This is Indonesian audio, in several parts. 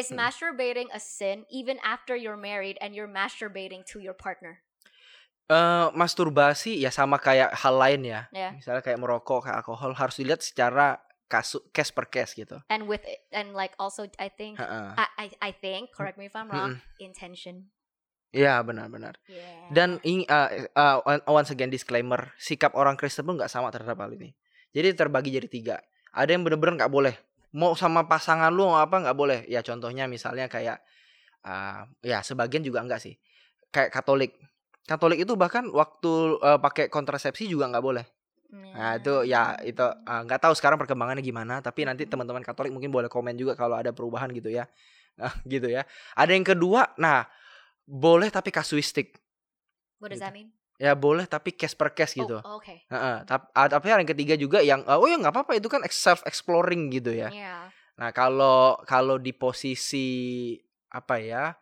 is Hmm. masturbating a sin even after you're married and you're masturbating to your partner? Eh, masturbasi ya sama kayak hal lain ya. Ya. Misalnya kayak merokok, kayak alkohol harus dilihat secara kasus case per case gitu. And with it, and like also I think Heeh. I, I I think correct me if I'm wrong, Mm-mm. intention. Iya benar-benar. Yeah. Dan ini uh, uh, once again disclaimer, sikap orang Kristen pun nggak sama terhadap hal ini. Jadi terbagi jadi tiga. Ada yang bener-bener nggak boleh. Mau sama pasangan lu apa nggak boleh. Ya contohnya misalnya kayak uh, ya sebagian juga enggak sih. Kayak Katolik. Katolik itu bahkan waktu uh, pakai kontrasepsi juga nggak boleh. Nah itu ya itu uh, nggak tahu sekarang perkembangannya gimana. Tapi nanti teman-teman Katolik mungkin boleh komen juga kalau ada perubahan gitu ya. Nah, gitu ya. Ada yang kedua, nah boleh tapi kasuistik. Does gitu. Ya boleh tapi case per case gitu. Oh, okay. Heeh, tap- ah, tapi yang ketiga juga yang oh ya nggak apa-apa itu kan self exploring gitu ya. Yeah. Nah kalau kalau di posisi apa ya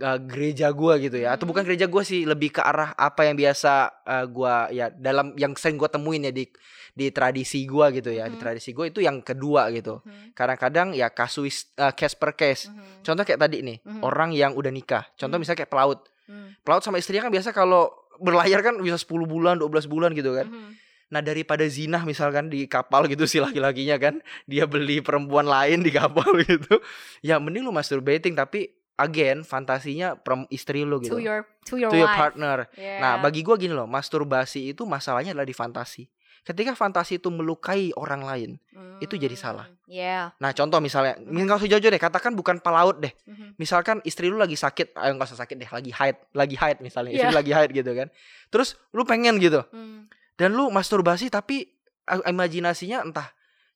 eh, gereja gua gitu ya atau bukan gereja gua sih lebih ke arah apa yang biasa eh, gua ya dalam yang sering gua temuin ya di di tradisi gua gitu ya di Mhm. tradisi gua itu yang kedua gitu. Mhm, Kadang-kadang ya kasus eh, case per case. mhm, Contoh kayak tadi nih Mhm. orang yang udah nikah. Contoh Mhm. misalnya kayak pelaut. mhm, Pelaut sama istrinya kan biasa kalau berlayar kan bisa 10 bulan, 12 bulan gitu kan. mhm. Nah daripada zinah misalkan di kapal gitu si laki-lakinya kan dia beli perempuan lain di kapal gitu, ya mending lu masturbating tapi again fantasinya istri lu gitu, To your to your to your wife. partner. Yeah. Nah bagi gua gini loh, masturbasi itu masalahnya adalah di fantasi. Ketika fantasi itu melukai orang lain, itu jadi salah. Mm, Yeah. nah contoh misalnya, nggak usah jauh-jauh deh, katakan bukan pelaut deh, Mhm. misalkan istri lu lagi sakit, ayo nggak usah sakit deh, lagi haid, lagi haid misalnya, istri Iya. lagi haid gitu kan, terus lu pengen gitu, Mm, dan lu masturbasi tapi imajinasinya entah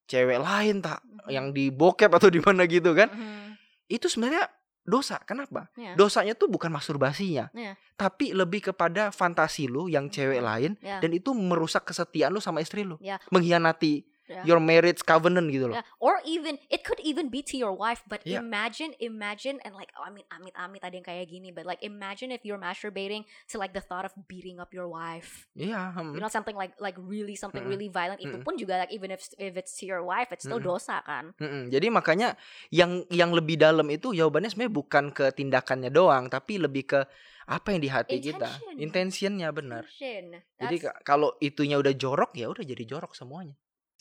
cewek lain tak mhm, yang di bokep atau di mana gitu kan mhm. itu sebenarnya dosa kenapa Yeah. dosanya tuh bukan masturbasinya Iya. tapi lebih kepada fantasi lu yang cewek lain Yeah. dan itu merusak kesetiaan lu sama istri lu Yeah. mengkhianati Yeah. your marriage covenant gitu loh Yeah. Or even it could even be to your wife, but Yeah. imagine, imagine, and like oh, I mean, amit amit ada yang kayak gini, but like imagine if you're masturbating to like the thought of beating up your wife, iya hmm. you know something like like really something Mm-mm. really violent. Itu Mm-mm. pun juga like even if if it's to your wife, it's still Mm-mm. dosa kan? Mm-mm. jadi makanya yang yang lebih dalam itu jawabannya sebenarnya bukan ke tindakannya doang tapi lebih ke apa yang di hati kita Intention. intentionnya benar Intention. Jadi kalau itunya udah jorok ya udah jadi jorok semuanya.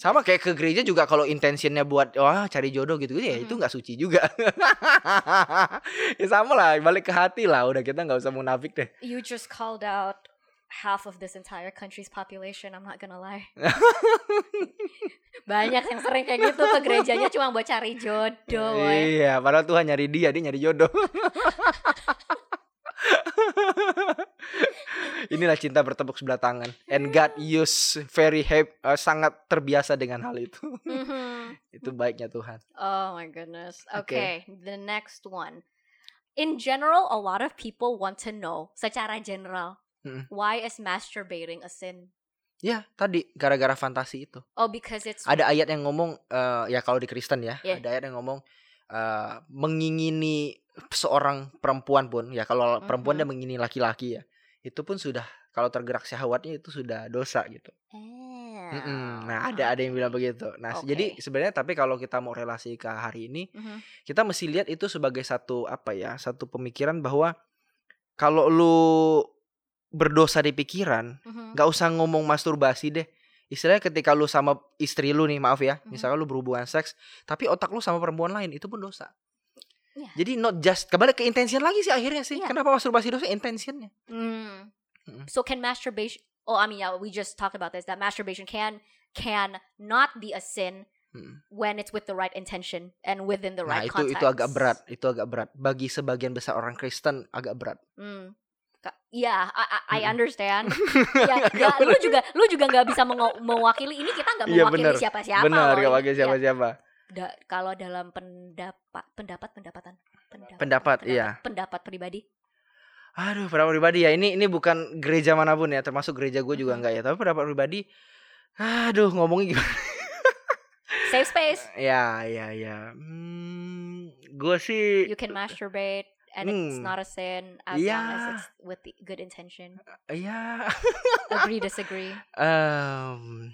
Sama kayak ke gereja juga kalau intentionnya buat wah cari jodoh gitu ya itu Mhm. nggak suci juga. ya sama lah balik ke hati lah udah kita nggak usah munafik deh. you just called out half of this entire country's population. I'm not gonna lie. Banyak yang sering kayak gitu ke gerejanya cuma buat cari jodoh. Iya, padahal Tuhan nyari dia, dia nyari jodoh. Inilah cinta bertepuk sebelah tangan. And God use very hap- uh, sangat terbiasa dengan hal itu. Mhm. itu baiknya Tuhan. Oh my goodness. Oke. Okay, the next one. In general, a lot of people want to know, secara general, Mm. why is masturbating a sin? Ya, tadi gara-gara fantasi itu. Oh, because it's ada ayat yang ngomong eh, ya kalau di Kristen ya Yeah. ada ayat yang ngomong eh, mengingini seorang perempuan pun ya kalau perempuan Mhm. dia mengingini laki-laki ya itu pun sudah kalau tergerak syahwatnya itu sudah dosa gitu. Oh, Mm-mm. Nah ada ada yang bilang begitu. Nah Oke. jadi sebenarnya tapi kalau kita mau relasi ke hari ini Mhm. kita mesti lihat itu sebagai satu apa ya satu pemikiran bahwa kalau lu berdosa di pikiran Mhm. nggak usah ngomong masturbasi deh istilahnya ketika lu sama istri lu nih maaf ya Mhm. misalnya lu berhubungan seks tapi otak lu sama perempuan lain itu pun dosa Iya. jadi not just kembali ke intention lagi sih akhirnya sih Iya. kenapa masturbasi dosa intentionnya Mm. Mm. So can masturbation? Oh, I mean, yeah, we just talked about this. That masturbation can can not be a sin Mm. when it's with the right intention and within the nah right itu context. itu agak berat itu agak berat bagi sebagian besar orang Kristen agak berat Mm. Ka- Yeah, I, I, understand. ya, ya, lu juga, lu juga nggak bisa mewakili ini kita nggak Iya, mewakili siapa-siapa. benar loh. gak Ini- bagi ya, siapa-siapa da- kalau dalam pendapat, pendapat, pendapatan, pendapat, Pendapat, iya. pendapat pribadi. aduh pendapat pribadi ya ini ini bukan gereja mana pun ya termasuk gereja gue juga enggak ya tapi pendapat pribadi aduh ngomongnya gimana Safe space. ya ya ya hmm, gue sih You can masturbate and it's Hmm. not a sin as long as Yeah. it's with the good intention. ya Agree, disagree. Em,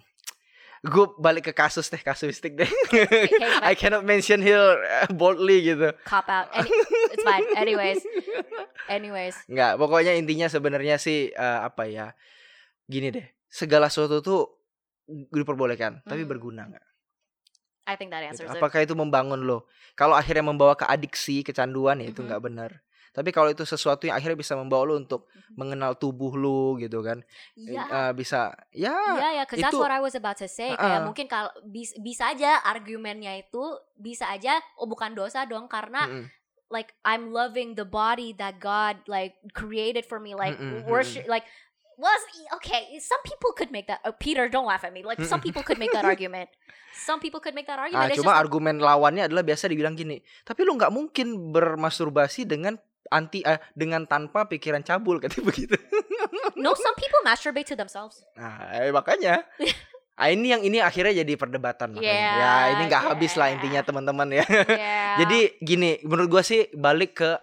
gue balik ke kasus deh kasuistik deh. Okay, I cannot mention here uh, boldly gitu. cop out. Any, it's fine. Anyways, anyways. Nggak, pokoknya intinya sebenarnya sih uh, apa ya? Gini deh, segala sesuatu tuh diperbolehkan, tapi Hmm. berguna nggak? I think that Gitu. answers it. Apakah itu membangun lo? Kalau akhirnya membawa ke adiksi, kecanduan ya itu Mhm. nggak benar. Tapi kalau itu sesuatu yang akhirnya bisa membawa lo untuk Mhm. mengenal tubuh lo gitu kan, Yeah. Eh, bisa ya Iya ya, cause that's itu- what I was about to say. Kayak Heeh. mungkin kalau bis, bisa aja argumennya itu bisa aja oh bukan dosa dong karena mm-mm. like I'm loving the body that God like created for me like Mm-mm, worship like was okay some people could make that oh, Peter don't laugh at me like some people could make that argument some people could make that argument Ah, cuma just- argumen lawannya adalah biasa dibilang gini, tapi lu nggak mungkin bermasturbasi dengan anti eh, dengan tanpa pikiran cabul katanya begitu. no some people masturbate to themselves Nah, eh, makanya. Ah, ini yang ini akhirnya jadi perdebatan makanya. Yeah, ya, ini nggak habis lah yeah. intinya teman-teman ya. yeah Jadi gini, menurut gua sih balik ke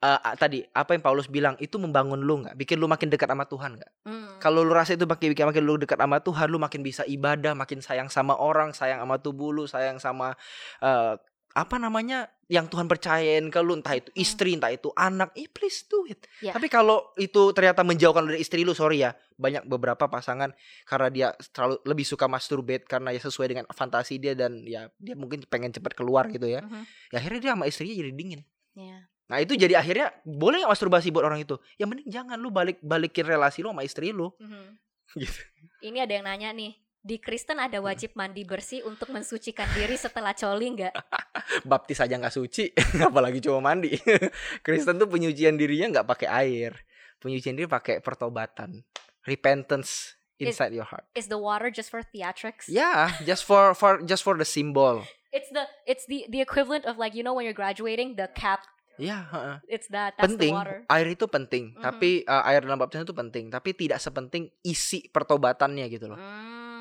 ah, tadi apa yang Paulus bilang itu membangun lu nggak, bikin lu makin dekat sama Tuhan nggak? Mm. Kalau lu rasa itu makin bikin makin lu dekat sama Tuhan, lu makin bisa ibadah, makin sayang sama orang, sayang sama tubuh lu, sayang sama eh, apa namanya yang Tuhan percayain ke lu, entah itu Hmm. istri, entah itu anak, eh please do it. Ya. Tapi kalau itu ternyata menjauhkan dari istri lu, sorry ya, banyak beberapa pasangan karena dia terlalu lebih suka masturbate karena ya sesuai dengan fantasi dia dan ya dia mungkin pengen cepat keluar gitu ya. Mhm. Ya akhirnya dia sama istrinya jadi dingin. Yeah. Nah itu jadi akhirnya boleh nggak masturbasi buat orang itu? Ya mending jangan lu balik balikin relasi lu sama istri lu. Mhm. Gitu. Ini ada yang nanya nih, di Kristen ada wajib mandi bersih untuk mensucikan diri setelah coli nggak? baptis aja nggak suci apalagi cuma mandi Kristen tuh penyucian dirinya nggak pakai air penyucian diri pakai pertobatan repentance inside your heart Is the water just for theatrics? ya just for for just for the symbol It's the it's the the equivalent of like you know when you're graduating the cap. ya heeh. It's that that's penting the water. air itu penting Mhm. tapi uh, air dalam baptisan itu penting tapi tidak sepenting isi pertobatannya gitu loh Mm,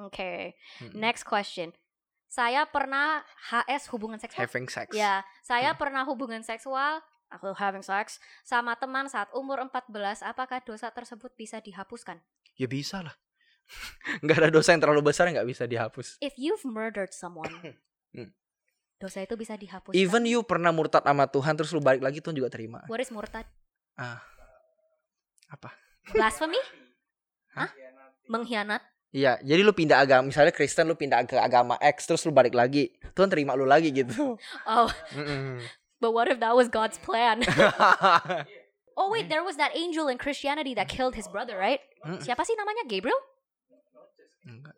okay. Mm-mm. Next question. Saya pernah HS hubungan seksual. having sex Ya, saya Hmm. pernah hubungan seksual atau having sex sama teman saat umur 14. Apakah dosa tersebut bisa dihapuskan? ya bisa lah nggak ada dosa yang terlalu besar yang nggak bisa dihapus If you've murdered someone, Hmm. dosa itu bisa dihapuskan. even you pernah murtad sama Tuhan terus lu balik lagi Tuhan juga terima What is murtad? Ah. Apa? Blasphemy? Hah? Mengkhianat? Iya, jadi lu pindah agama, misalnya Kristen lu pindah ke agama X terus lu balik lagi, Tuhan terima lu lagi gitu. Oh, Mm-mm. but what if that was God's plan? oh wait, there was that angel in Christianity that killed his brother, right? Mm. Siapa sih namanya? Gabriel? Enggak,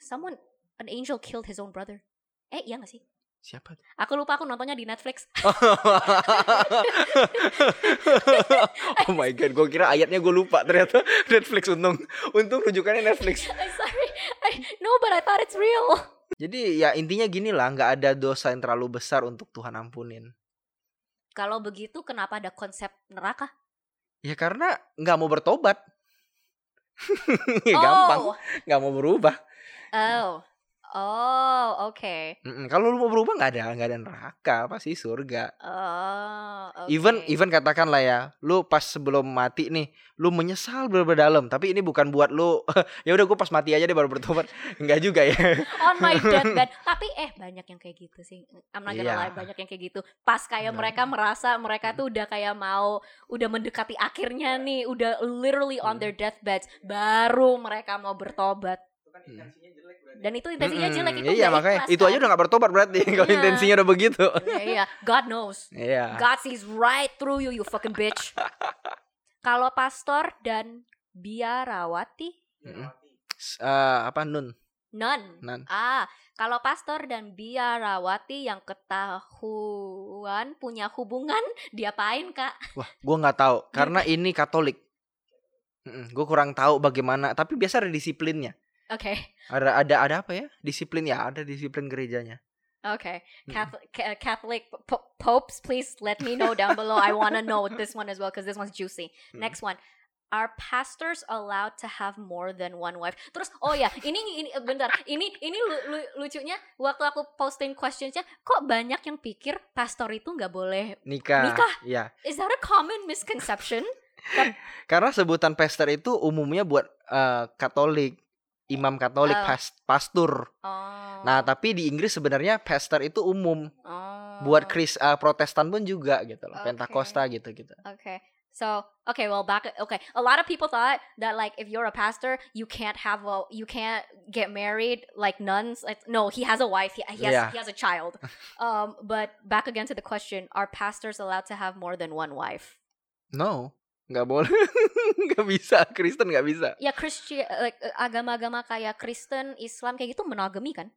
Someone, an angel killed his own brother. Eh, iya gak sih? Siapa? Aku lupa aku nontonnya di Netflix. oh my god, gue kira ayatnya gue lupa ternyata Netflix untung, untung rujukannya Netflix. I'm sorry. I, no, but I thought it's real. Jadi ya intinya gini lah, nggak ada dosa yang terlalu besar untuk Tuhan ampunin. Kalau begitu, kenapa ada konsep neraka? Ya karena nggak mau bertobat. Gampang, Oh, nggak mau berubah. oh, oh, okay. Mm-mm, Kalau lu mau berubah nggak ada nggak ada neraka, pasti surga. Oh, okay. Even even katakan lah ya, lu pas sebelum mati nih, lu menyesal bener dalam. Tapi ini bukan buat lu ya udah gue pas mati aja deh baru bertobat. Enggak juga ya. on my deathbed. Tapi eh banyak yang kayak gitu sih. I'm not gonna Iya. lie, banyak yang kayak gitu. Pas kayak Benar. mereka merasa mereka tuh udah kayak mau udah mendekati akhirnya nih, udah literally on their deathbeds, baru mereka mau bertobat. Dan itu intensinya Mm-mm, jelek itu Iya makanya itu aja udah gak bertobat berarti kalau Iya. intensinya udah begitu. Iya, iya. God knows. Iya. God sees right through you, you fucking bitch. Kalau pastor dan biarawati. S- eh, apa nun? none. Nun. Ah, kalau pastor dan biarawati yang ketahuan punya hubungan, diapain kak? Wah, gua nggak tahu karena ini Katolik. gue kurang tahu bagaimana, tapi biasa ada disiplinnya. Oke, Ada ada ada apa ya? Disiplin ya, ada disiplin gerejanya. oke. Mm. Catholic, ca- Catholic po- popes, please let me know down below. I wanna know this one as well because this one's juicy. Mm. Next one. Are pastors allowed to have more than one wife? Terus, oh ya, ini ini bentar, ini ini lu- lu- lucunya waktu aku posting questionsnya, kok banyak yang pikir pastor itu nggak boleh? Nikah. Nikah? Iya. Is that a common misconception? Karena sebutan pastor itu umumnya buat eh, Katolik. Imam Katolik, Oh. pas- pastor. Oh. Nah, tapi di Inggris sebenarnya pastor itu umum. oh. Buat Kris eh, Protestan pun juga gitu loh. Oke. Pentakosta gitu-gitu. Okay. So, okay, well back okay. A lot of people thought that like if you're a pastor, you can't have a you can't get married like nuns. Like, no, he has a wife. He, he has Yeah. he has a child. um, but back again to the question, are pastors allowed to have more than one wife? No, nggak boleh. nggak bisa. Kristen nggak bisa. Ya Christian like uh, agama-agama kayak Kristen, Islam kayak gitu monogami kan?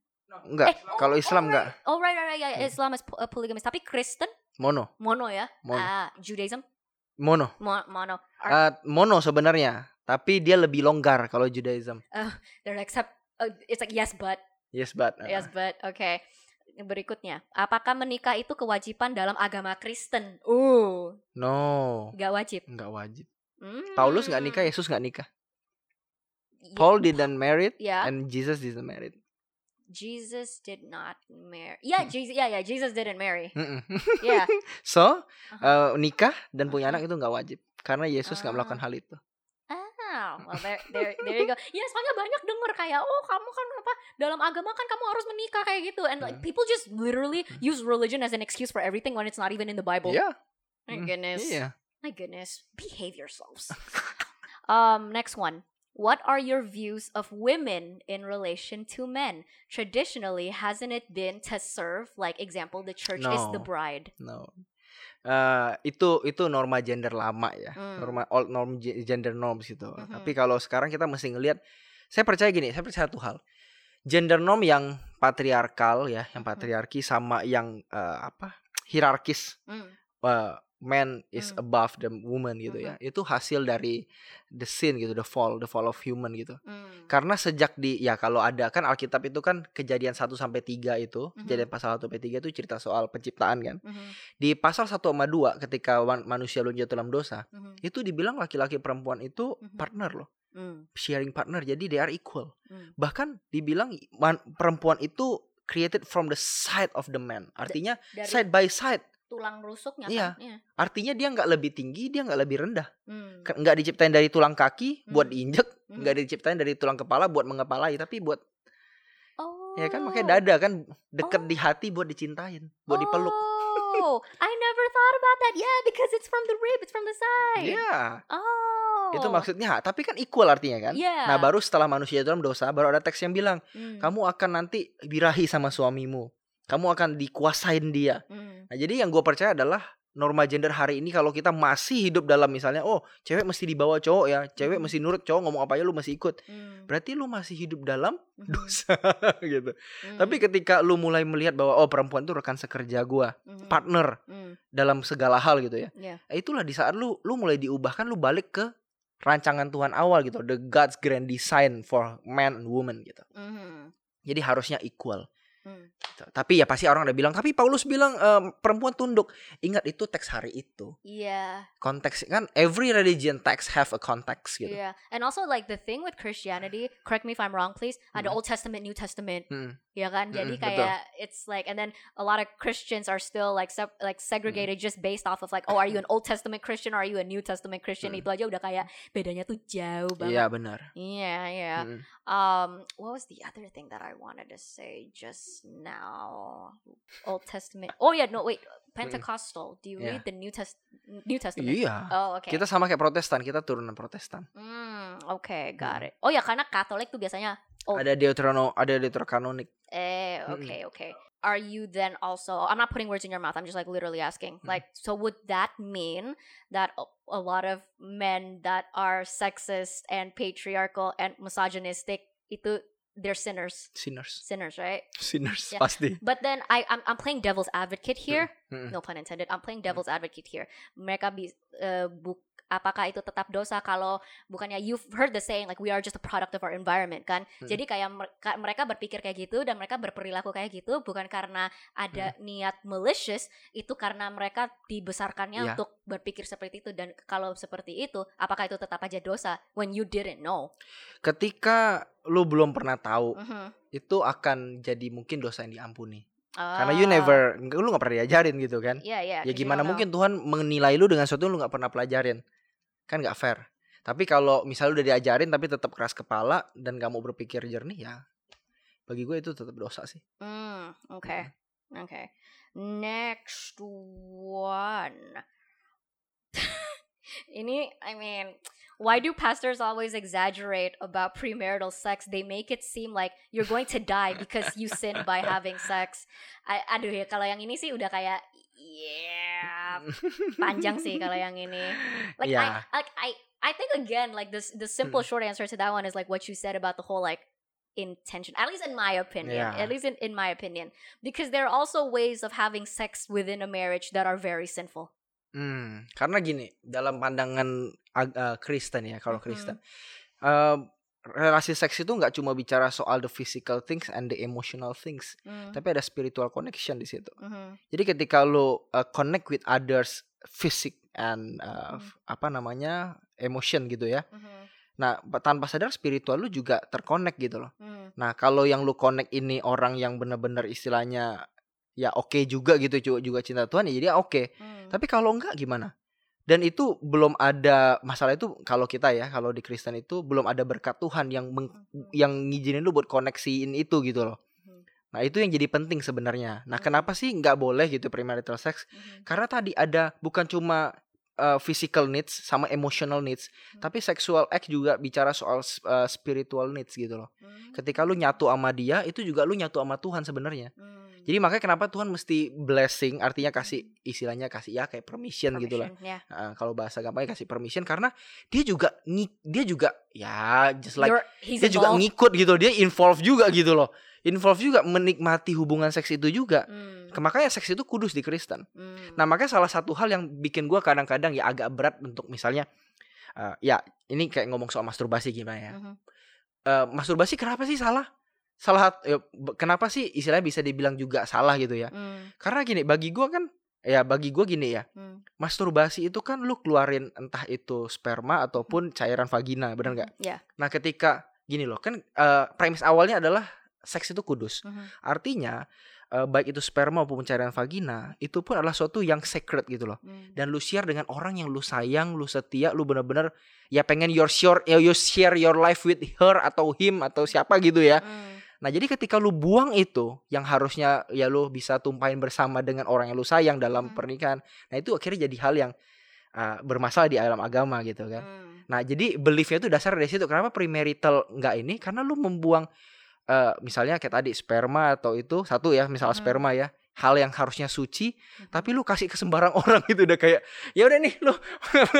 Nggak. oh, Kalau Islam oh, nggak. right. Oh right right, right. Yeah, Hmm. Islam is uh, polygamous. Tapi Kristen Mono. mono ya. Mono. Ah, Judaism Mono. mo- mono. Are, Eh, mono sebenarnya. Tapi dia lebih longgar kalau Judaism. they're accept uh, it's like yes but Yes, but. uh, Yes, but okay. Berikutnya, apakah menikah itu kewajiban dalam agama Kristen? Uh, No. gak wajib. Nggak wajib. Hmm. Paulus nggak nikah, Yesus nggak nikah. Paul didn't married Yeah. and Jesus didn't married. Jesus did not marry. Yeah. Jesus. Yeah, yeah. Jesus didn't marry. Yeah. so Uh-huh. eh, nikah dan punya anak itu nggak wajib karena Yesus nggak Ah. melakukan hal itu. Oh, well there, there, there you go. Ya, soalnya banyak denger kayak, oh kamu kan apa dalam agama kan kamu harus menikah kayak gitu, and like Hmm. people just literally use religion as an excuse for everything when it's not even in the Bible. Yeah. My Mm, goodness. Iya. My goodness, behave yourselves. um, next one. What are your views of women in relation to men? Traditionally, hasn't it been to serve? Like example, the church is the bride. No. Eh, itu itu norma gender lama ya. Hmm. Norma old norm ge- gender norms gitu. Mhm. Tapi kalau sekarang kita mesti ngelihat saya percaya gini, saya percaya satu hal. Gender norm yang patriarkal ya, yang Mhm. patriarki sama yang eh, apa? hierarkis Mm. eh, man is Hmm. above the woman gitu ya. Itu hasil dari the sin gitu, the fall, the fall of human gitu. Mm. Karena sejak di ya kalau ada kan Alkitab itu kan kejadian 1 sampai 3 itu, Mhm. kejadian pasal 1 sampai 3 itu cerita soal penciptaan kan. Mhm. Di pasal 1 sama 2 ketika manusia belum jatuh dalam dosa, Mhm. itu dibilang laki-laki perempuan itu Mhm. partner loh, Mm. sharing partner. Jadi they are equal. Mm. Bahkan dibilang man- perempuan itu created from the side of the man. Artinya Dari side by side. Tulang rusuknya Iya. kan? Iya. Artinya dia nggak lebih tinggi, dia nggak lebih rendah. Mm. Nggak diciptain dari tulang kaki buat Hmm. diinjek, Mhm. nggak diciptain dari tulang kepala buat mengepalai, tapi buat Oh. ya kan makanya dada kan deket di hati buat dicintain, buat dipeluk. Oh, I never thought about that. Yeah, because it's from the rib, it's from the side. Iya, Oh. itu maksudnya. Tapi kan equal artinya kan. Yeah. Nah, baru setelah manusia dalam dosa, baru ada teks yang bilang, Mm. kamu akan nanti birahi sama suamimu. Kamu akan dikuasain dia. Mm. Nah, jadi yang gue percaya adalah norma gender hari ini kalau kita masih hidup dalam misalnya, oh, cewek mesti dibawa cowok ya, cewek Mhm. mesti nurut cowok ngomong apa aja lu mesti ikut. Mm. Berarti lu masih hidup dalam Mhm. dosa gitu. Mm. Tapi ketika lu mulai melihat bahwa oh perempuan itu rekan sekerja gua, Mhm. partner Mm. dalam segala hal gitu ya. Yeah. Eh, itulah di saat lu lu mulai diubahkan lu balik ke rancangan Tuhan awal gitu, the God's grand design for man and woman gitu. Mhm. Jadi harusnya equal. Mm. gitu. Tapi ya pasti orang udah bilang, tapi Paulus bilang em, perempuan tunduk. Ingat itu teks hari itu. Yeah. Konteks kan every religion text have a context gitu. Yeah. And also like the thing with Christianity, correct me if I'm wrong please, ada Mhm. Old Testament, New Testament. Mm. Ya kan? Jadi Mm-mm, betul. kayak it's like and then a lot of Christians are still like like segregated just based off of like oh are you an Old Testament Christian or are you a New Testament Christian? Mm. Itu aja udah kayak bedanya tuh jauh Iya banget. benar. Iya, iya. Mm. Um, what was the other thing that I wanted to say just now? Old Testament. Oh yeah, no wait. Pentecostal. Do you Yeah. read the New Test New Testament? Iya. Oh okay. Kita sama kayak Protestan, kita turunan Protestan. Hmm, okay, got it. Oh ya, karena Katolik tuh biasanya Oh. Ada Deuterono, ada Deuterokanonik. Eh okay, okay. Are you then also I'm not putting words in your mouth. I'm just like literally asking. Mm. Like so would that mean that a, a lot of men that are sexist and patriarchal and misogynistic itu they're sinners. Sinners. Sinners, right? Sinners Yeah. pasti. But then I I'm, I'm playing devil's advocate here. Mm-mm. No pun intended. I'm playing devil's advocate here. Mereka bi eh, buk apakah itu tetap dosa kalau bukannya you've heard the saying like we are just a product of our environment kan. Hmm. Jadi kayak mer- ka- mereka berpikir kayak gitu dan mereka berperilaku kayak gitu bukan karena ada Hmm. niat malicious, itu karena mereka dibesarkannya Iya. untuk berpikir seperti itu dan kalau seperti itu apakah itu tetap aja dosa when you didn't know? Ketika lu belum pernah tahu, Mhm. itu akan jadi mungkin dosa yang diampuni. Karena you Ah, never, lu nggak pernah diajarin gitu kan. Iya, iya. Ya 'cause you gimana don't know. mungkin Tuhan menilai lu dengan sesuatu yang lu nggak pernah pelajarin. Kan nggak fair. Tapi kalau misalnya udah diajarin tapi tetap keras kepala dan gak mau berpikir jernih ya bagi gue itu tetap dosa sih. Hmm, okay. Okay. Next one. Ini, I mean, why do pastors always exaggerate about premarital sex? They make it seem like you're going to die because you sin by having sex. I, aduh ya, kalau yang ini sih udah kayak, yeah, panjang sih kalau yang ini. Like Yeah. I, like I, I think again, like this, the simple mm. short answer to that one is like what you said about the whole like intention. At least in my opinion. Yeah. At least in, in my opinion, because there are also ways of having sex within a marriage that are very sinful. Hmm, karena gini, dalam pandangan eh, Kristen ya, kalau. Kristen, eh, relasi seks itu nggak cuma bicara soal the physical things and the emotional things, Mm, tapi ada spiritual connection di situ. mhm, Jadi ketika lo uh, connect with others, physic and uh, Hmm. apa namanya emotion gitu ya. mhm, Nah pa- tanpa sadar spiritual lu juga terconnect gitu loh. mm, Nah kalau yang lu connect ini orang yang benar-benar istilahnya ya oke juga gitu juga cinta Tuhan ya jadi oke. mm. Tapi kalau enggak gimana? Dan itu belum ada masalah itu kalau kita ya kalau di Kristen itu belum ada berkat Tuhan yang meng- Mhm. yang ngizinin lu buat koneksiin itu gitu loh. Mhm. Nah itu yang jadi penting sebenarnya. Nah Mhm. kenapa sih nggak boleh gitu premarital sex? Mhm. Karena tadi ada bukan cuma uh, physical needs sama emotional needs, Hmm. tapi sexual act juga bicara soal uh, spiritual needs gitu loh. Mm, Ketika lu nyatu sama dia, itu juga lu nyatu sama Tuhan sebenarnya. mm. Jadi makanya kenapa Tuhan mesti blessing, artinya kasih istilahnya kasih ya kayak permission, gitu lah. Permission, yeah. Nah, kalau bahasa gampangnya kasih permission karena dia juga dia juga ya just like You're, dia juga involved. ngikut gitu, dia involve juga gitu loh. Involve juga menikmati hubungan seks itu juga. Mm, Makanya seks itu kudus di Kristen. mm, Nah makanya salah satu hal yang bikin gua kadang-kadang ya agak berat untuk misalnya eh, ya ini kayak ngomong soal masturbasi gimana ya. mhm, Eh, masturbasi kenapa sih salah? Salah ya, kenapa sih istilahnya bisa dibilang juga salah gitu ya? mm, Karena gini bagi gua kan ya bagi gua gini ya. mm. Masturbasi itu kan lu keluarin entah itu sperma ataupun cairan vagina, bener nggak? Yeah. Nah ketika gini loh kan eh, premis awalnya adalah seks itu kudus. mhm, Artinya eh, baik itu sperma maupun cairan vagina itu pun adalah suatu yang sacred gitu loh. mm, dan lu share dengan orang yang lu sayang, lu setia, lu bener-bener ya pengen your share ya you share your life with her atau him atau siapa gitu ya. mm, Nah, jadi ketika lu buang itu yang harusnya ya lu bisa tumpahin bersama dengan orang yang lu sayang dalam Hmm. pernikahan. Nah, itu akhirnya jadi hal yang uh, bermasalah di dalam agama gitu kan. mm, Nah, jadi beliefnya itu dasar dari situ. Kenapa premarital enggak ini? Karena lu membuang eh, misalnya kayak tadi sperma atau itu satu ya, misal Mhm. sperma ya, hal yang harusnya suci, mhm. tapi lu kasih ke sembarang orang gitu udah kayak ya udah nih lu,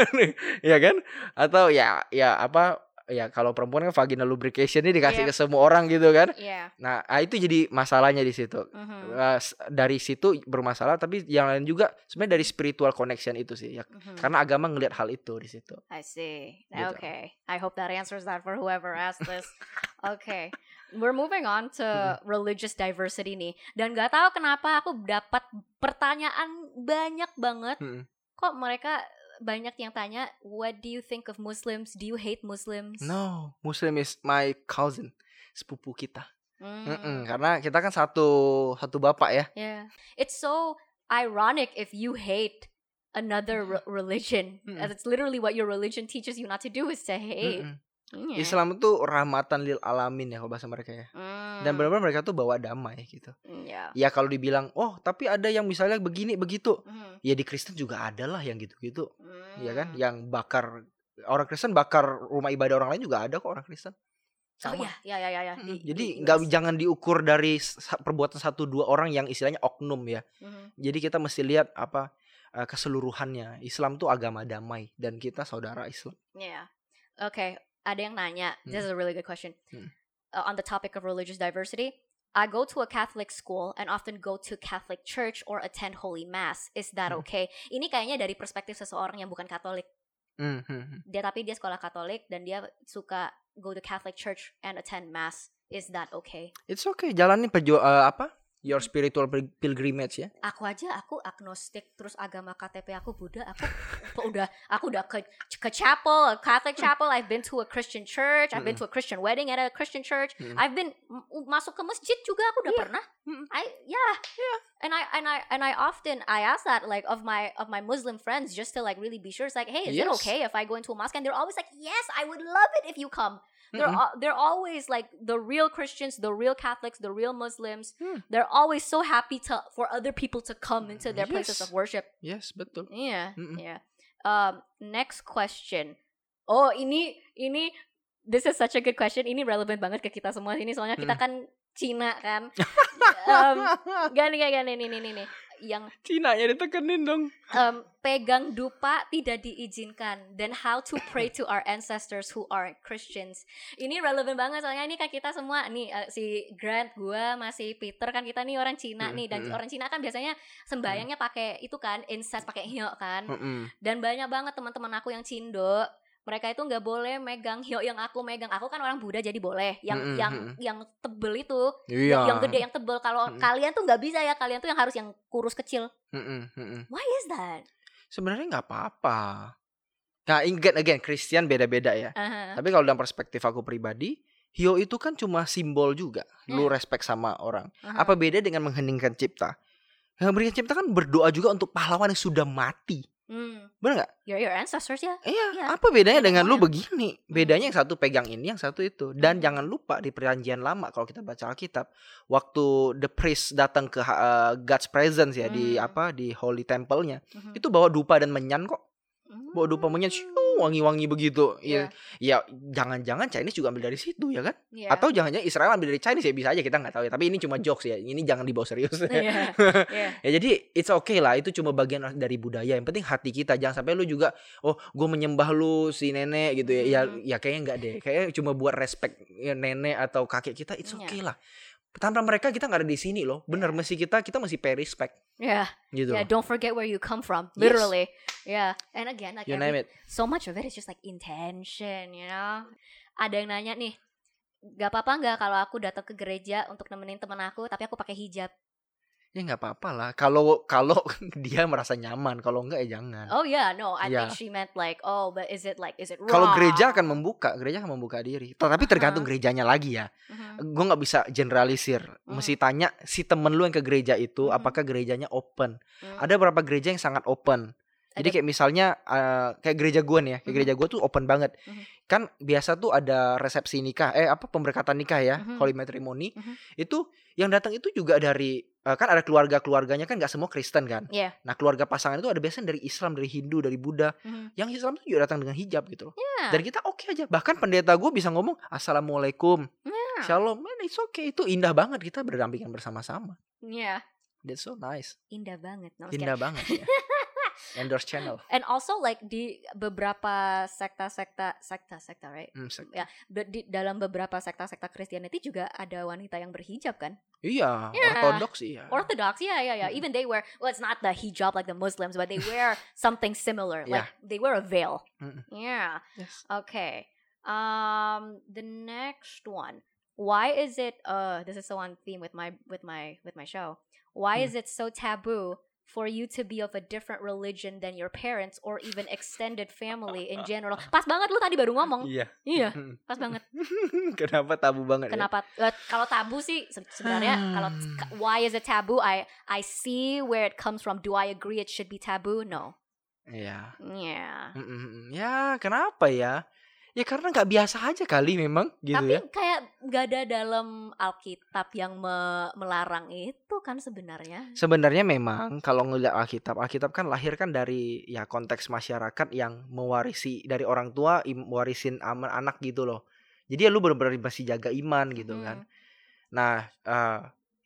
ya kan? Atau ya ya apa? Ya kalau perempuan kan vaginal lubrication ini dikasih Iya. ke semua orang gitu kan. Yeah. Nah, ah, itu jadi masalahnya di situ. mhm, s- dari situ bermasalah, tapi yang lain juga sebenarnya dari spiritual connection itu sih ya. mhm. Karena agama ngelihat hal itu di situ. I see. Gitu. Okay. I hope that answers that for whoever asked this. okay. We're moving on to Mm-mm. religious diversity nih. Dan gak tahu kenapa aku dapat pertanyaan banyak banget. Mm-mm. Kok mereka banyak yang tanya, what do you think of Muslims? Do you hate Muslims? No, Muslim is my cousin, sepupu kita. Mm, Mm-mm, karena kita kan satu satu bapak ya. Yeah. It's so ironic if you hate another re- religion. Mm-mm. That's literally what your religion teaches you not to do is to hate. Mm-mm. Yeah. Islam itu rahmatan lil alamin ya kalau bahasa mereka ya. Dan benar-benar mereka tuh bawa damai gitu. yeah. Ya kalau dibilang, oh tapi ada yang misalnya begini begitu. Mhm. Ya di Kristen juga ada lah yang gitu-gitu. Iya kan? Mm. Yang bakar orang Kristen bakar rumah ibadah orang lain juga ada kok orang Kristen. Oh Sama. iya, ya ya ya ya. Mm-mm. Di- Jadi di nggak jangan diukur dari perbuatan satu dua orang yang istilahnya oknum ya. Mhm. Jadi kita mesti lihat apa eh, keseluruhannya. Islam tuh agama damai dan kita saudara Islam. Yeah. Okay. Ada yang nanya. This is a really good question. Hmm. Uh, on the topic of religious diversity, I go to a Catholic school and often go to Catholic church or attend Holy Mass. Is that Hmm. okay? Ini kayaknya dari perspektif seseorang yang bukan Katolik. Hmm, hmm, hmm. Dia tapi dia sekolah Katolik dan dia suka go to Catholic church and attend Mass. Is that okay? It's okay, jalanin perju eh, apa your spiritual pil- pilgrimage ya. aku aja aku agnostik terus agama KTP aku Buddha aku udah aku udah ke ke chapel Catholic chapel I've been to a Christian church I've been to a Christian wedding at a Christian church Mm. I've been masuk ke masjid juga aku udah Iya. pernah. I yeah and I and I and I often I ask that like of my of my Muslim friends just to like really be sure it's like hey is it Yes. okay if I go into a mosque and they're always like yes I would love it if you come they're al- they're always like the real Christians, the real Catholics, the real Muslims. Hmm. They're always so happy to for other people to come into their places Yes. of worship. Yes, betul. Yeah, Mm-mm. yeah. Um, next question. Oh, ini ini this is such a good question. Ini relevant banget ke kita semua ini soalnya kita Hmm. kan Cina kan. um, gani gani gani nih nih nih nih. Yang Cina nya ditekenin dong. um, pegang dupa tidak diizinkan then how to pray to our ancestors who are Christians ini relevan banget soalnya ini kan kita semua nih eh, si Grant gua masih Peter kan kita nih orang Cina Mm, nih dan mm. orang Cina kan biasanya sembayangnya pakai itu kan incense pakai hiok kan Mm-mm. dan banyak banget teman-teman aku yang Cindo mereka itu nggak boleh megang hiok yang aku megang aku kan orang Buddha jadi boleh yang Mm-mm, yang yang tebel itu Iya. yang gede yang tebel kalau Mm-mm. kalian tuh nggak bisa ya kalian tuh yang harus yang kurus kecil mm-mm. why is that Sebenarnya nggak apa-apa. Nah, again, again, Christian beda-beda ya. Aha. Tapi kalau dalam perspektif aku pribadi, Hio itu kan cuma simbol juga. Lu Hmm. respect sama orang. Aha. Apa beda dengan mengheningkan cipta? Yang berikan cipta kan berdoa juga untuk pahlawan yang sudah mati. Hmm. Bener nggak? Your your ancestors ya. Iya. Iya. Apa bedanya Beda dengan lu begini? Bedanya yang satu pegang ini, yang satu itu. Dan Hmm. jangan lupa di perjanjian lama kalau kita baca Alkitab, waktu the priest datang ke uh, God's presence ya di Hmm. apa di holy temple-nya, Mhm. itu bawa dupa dan menyan kok. Hmm. Bawa dupa menyan, shoo, wangi-wangi begitu. Iya. Ya, ya jangan-jangan Chinese juga ambil dari situ ya kan? Iya. Atau jangan-jangan Israel ambil dari Chinese ya bisa aja kita nggak tahu ya. Tapi ini cuma jokes ya. Ini jangan dibawa serius. Iya. Iya. ya jadi it's okay lah itu cuma bagian dari budaya yang penting hati kita jangan sampai lu juga oh gue menyembah lu si nenek gitu ya ya Hmm. ya kayaknya nggak deh kayaknya cuma buat respect ya, nenek atau kakek kita it's Iya. okay lah tanpa mereka kita nggak ada di sini loh bener mesti kita kita masih pay respect Yeah. gitu Yeah. Don't forget where you come from. Yes. Literally. Yeah. And again, like you every- name it so much of it is just like intention, you know. Ada yang nanya nih, gak apa-apa nggak kalau aku datang ke gereja untuk nemenin temen aku, tapi aku pakai hijab. Ya nggak apa-apa lah kalau kalau dia merasa nyaman kalau enggak ya jangan Oh yeah, no, I Yeah. think she meant like, oh, but is it like, is it wrong? kalau gereja akan membuka gereja akan membuka diri tapi tergantung Uh-huh. gerejanya lagi ya Mhm. gue nggak bisa generalisir mesti tanya si temen lu yang ke gereja itu Mhm. apakah gerejanya open Mhm. ada beberapa gereja yang sangat open jadi kayak misalnya eh, kayak gereja gue nih ya kayak Mhm. gereja gue tuh open banget Mhm. kan biasa tuh ada resepsi nikah eh apa pemberkatan nikah ya Mhm. holy matrimony itu yang datang itu juga dari eh, kan ada keluarga keluarganya kan nggak semua Kristen kan Iya. nah keluarga pasangan itu ada biasanya dari Islam dari Hindu dari Buddha yang Islam tuh juga datang dengan hijab gitu loh Yeah. dan kita oke aja bahkan pendeta gue bisa ngomong assalamualaikum Yeah. shalom man it's okay itu indah banget kita berdampingan bersama-sama Yeah. that's so nice Indah banget. No, indah banget ya endorse channel And also like di beberapa sekta-sekta, sekta-sekta, right? Hmm, sek- Ya, di dalam beberapa sekta-sekta Christianity juga ada wanita yang berhijab kan? iya Yeah. ortodoks iya Orthodox, yeah, yeah, yeah. Mm. Even they wear, well, it's not the hijab like the Muslims, but they wear something similar. Like they wear a veil. Mm-mm. Yeah. yes. Okay. Um, the next one. Why is it? Uh, this is so on theme with my with my with my show. Why Hmm. is it so taboo for you to be of a different religion than your parents or even extended family in general? Pas banget lu tadi baru ngomong. iya Iya, pas banget. kenapa tabu banget ya? Kenapa? eh, kalau tabu sih se- sebenarnya kalau Hmm. why is it taboo? I I see where it comes from. Do I agree it should be taboo? No. iya Yeah. Mm-mm. ya kenapa ya ya karena nggak biasa aja kali memang gitu Tapi ya. kayak gak ada dalam Alkitab yang me- melarang itu kan sebenarnya. sebenarnya memang kalau ngeliat Alkitab Alkitab kan lahir kan dari ya konteks masyarakat yang mewarisi dari orang tua warisin aman anak gitu loh. Jadi ya lu benar-benar masih jaga iman gitu Hmm, kan nah eh,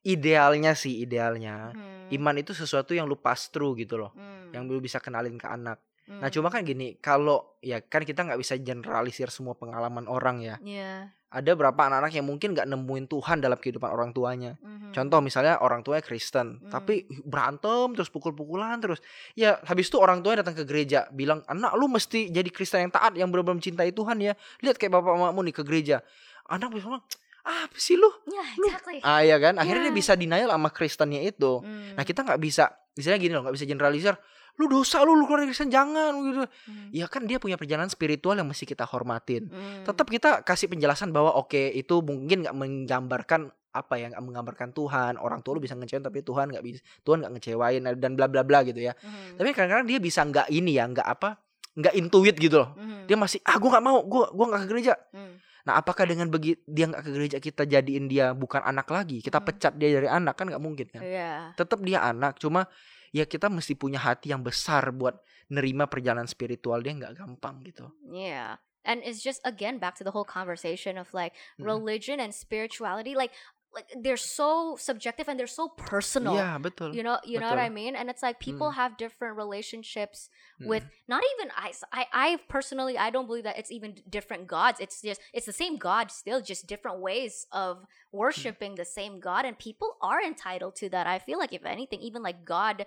idealnya sih idealnya hmm, iman itu sesuatu yang lu pass through gitu loh. Hmm, yang lu bisa kenalin ke anak nah hmm. cuma kan gini kalau ya kan kita nggak bisa generalisir semua pengalaman orang ya Iya. ada berapa anak-anak yang mungkin nggak nemuin Tuhan dalam kehidupan orang tuanya mhm. Contoh misalnya orang tuanya Kristen, Hmm. tapi berantem terus pukul-pukulan terus. Ya habis itu orang tuanya datang ke gereja, bilang, "Anak lu mesti jadi Kristen yang taat, yang benar-benar mencintai Tuhan ya. Lihat kayak bapak mamamu nih ke gereja." Anak bilang, apa sih lu Yeah, Lu- exactly. ah ya kan akhirnya dia Yeah. bisa denial sama Kristennya itu Mm, nah kita nggak bisa misalnya gini loh nggak bisa generalisir lu dosa lu lu keluar dari Kristen jangan gitu. Mm, ya kan dia punya perjalanan spiritual yang mesti kita hormatin. Mm. tetap kita kasih penjelasan bahwa oke itu mungkin nggak menggambarkan apa ya nggak menggambarkan Tuhan. Orang tua lu bisa ngecewain tapi Tuhan nggak bisa Tuhan nggak ngecewain dan bla bla bla gitu ya. Mhm, tapi kadang-kadang dia bisa nggak ini ya nggak apa nggak intuit gitu loh. Mhm, dia masih ah gue nggak mau gue gua nggak ke gereja. Mm. nah apakah dengan begi dia nggak ke gereja kita jadiin dia bukan anak lagi? Kita Hmm. pecat dia dari anak kan nggak mungkin kan? Yeah. tetap dia anak cuma ya kita mesti punya hati yang besar buat nerima perjalanan spiritual dia nggak gampang gitu Yeah. And it's just again back to the whole conversation of like Mm. religion and spirituality like like they're so subjective and they're so personal. Yeah, betul You know, you know what I mean? And it's like people Mm. have different relationships Mm. with not even I, I I personally I don't believe that it's even different gods. It's just it's the same God still just different ways of worshiping the same God and people are entitled to that. I feel like if anything even like God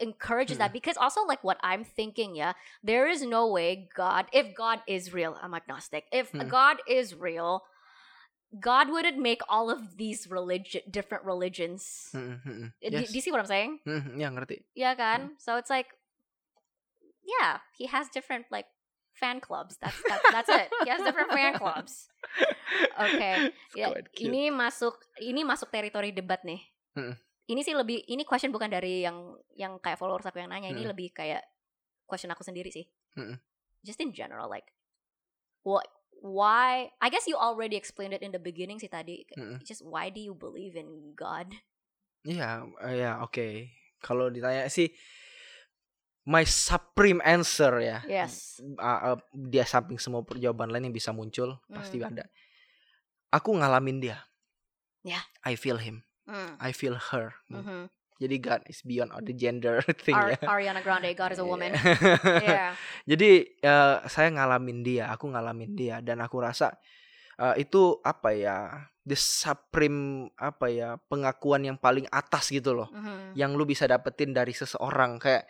encourages that because also like what I'm thinking, yeah, there is no way God if God is real, I'm agnostic. If Hmm. God is real, God wouldn't make all of these religion different religions. Mm, mm, mm. Do- Yes. Do you see what I'm saying? Mm, ya ngerti Yeah, kan? So it's like, yeah, he has different like fan clubs. That's that, that's it. He has different fan clubs. Okay, ya quite cute. ini masuk ini masuk teritori debat nih. Mm-mm. Ini sih lebih ini question bukan dari yang yang kayak followers aku yang nanya. Ini Mm-mm. lebih kayak question aku sendiri sih. Mm-mm. Just in general, like what why? I guess you already explained it in the beginning sih tadi. Mm-mm. Just why do you believe in God? Iya, eh, ya oke. Kalau ditanya sih my supreme answer ya. Yes. Ah, ah, dia samping semua jawaban lain yang bisa muncul pasti Hmm. ada. Aku ngalamin dia. Ya. I feel him. Mm. I feel her. Mhm. Jadi God is beyond all the gender thing Ar- ya. Ariana Grande, God is a woman. Iya. yeah. Jadi eh, saya ngalamin dia, aku ngalamin dia dan aku rasa eh, itu apa ya? The supreme apa ya? pengakuan yang paling atas gitu loh. Mhm. yang lu bisa dapetin dari seseorang kayak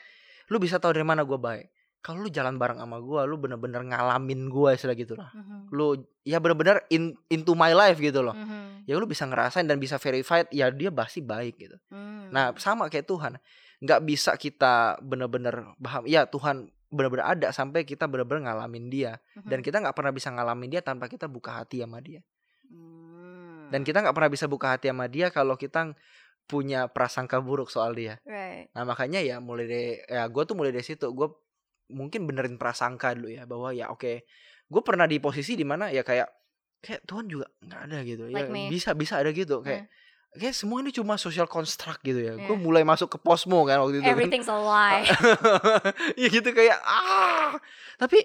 lu bisa tahu dari mana gue baik kalau lu jalan bareng sama gue lu bener-bener ngalamin gue istilah gitu lah Mhm. lu ya bener-bener in, into my life gitu loh Mhm. ya lu bisa ngerasain dan bisa verified ya dia pasti baik gitu Mm. nah sama kayak Tuhan nggak bisa kita bener-bener paham ya Tuhan bener-bener ada sampai kita bener-bener ngalamin dia Mhm. dan kita nggak pernah bisa ngalamin dia tanpa kita buka hati sama dia Mm. dan kita nggak pernah bisa buka hati sama dia kalau kita punya prasangka buruk soal dia right. Nah makanya ya mulai dari ya gue tuh mulai dari situ gue mungkin benerin prasangka dulu ya bahwa ya oke gue pernah di posisi di mana ya kayak kayak Tuhan juga nggak ada gitu ya Like me. bisa bisa ada gitu kayak kayak semua ini cuma social construct gitu ya gue Yeah. mulai masuk ke posmo kan waktu itu kan. Everything's a lie. ya gitu kayak ah tapi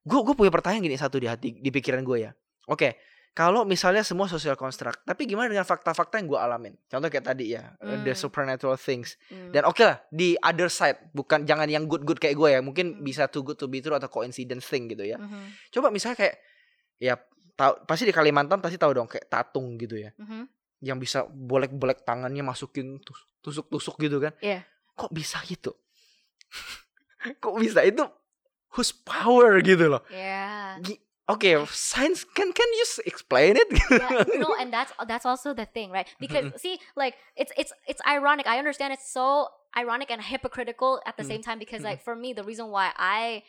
gue gue punya pertanyaan gini satu di hati di pikiran gue ya oke kalau misalnya semua social construct tapi gimana dengan fakta-fakta yang gue alamin contoh kayak tadi ya the Hmm. supernatural things Mm. dan oke lah di other side bukan jangan yang good good kayak gue ya mungkin Hmm. bisa too good to be true atau coincidence thing gitu ya Mhm. coba misalnya kayak ya tahu pasti di Kalimantan pasti tahu dong kayak tatung gitu ya Mhm. yang bisa bolek-bolek tangannya masukin tus- tusuk-tusuk gitu kan Iya. kok bisa gitu kok bisa itu whose power gitu loh Yeah. Oke, science can can you explain it? yeah, no, and that's that's also the thing, right? Because see, like it's it's it's ironic. I understand it's so ironic and hypocritical at the Mm. same time because Mm. like for me, the reason why I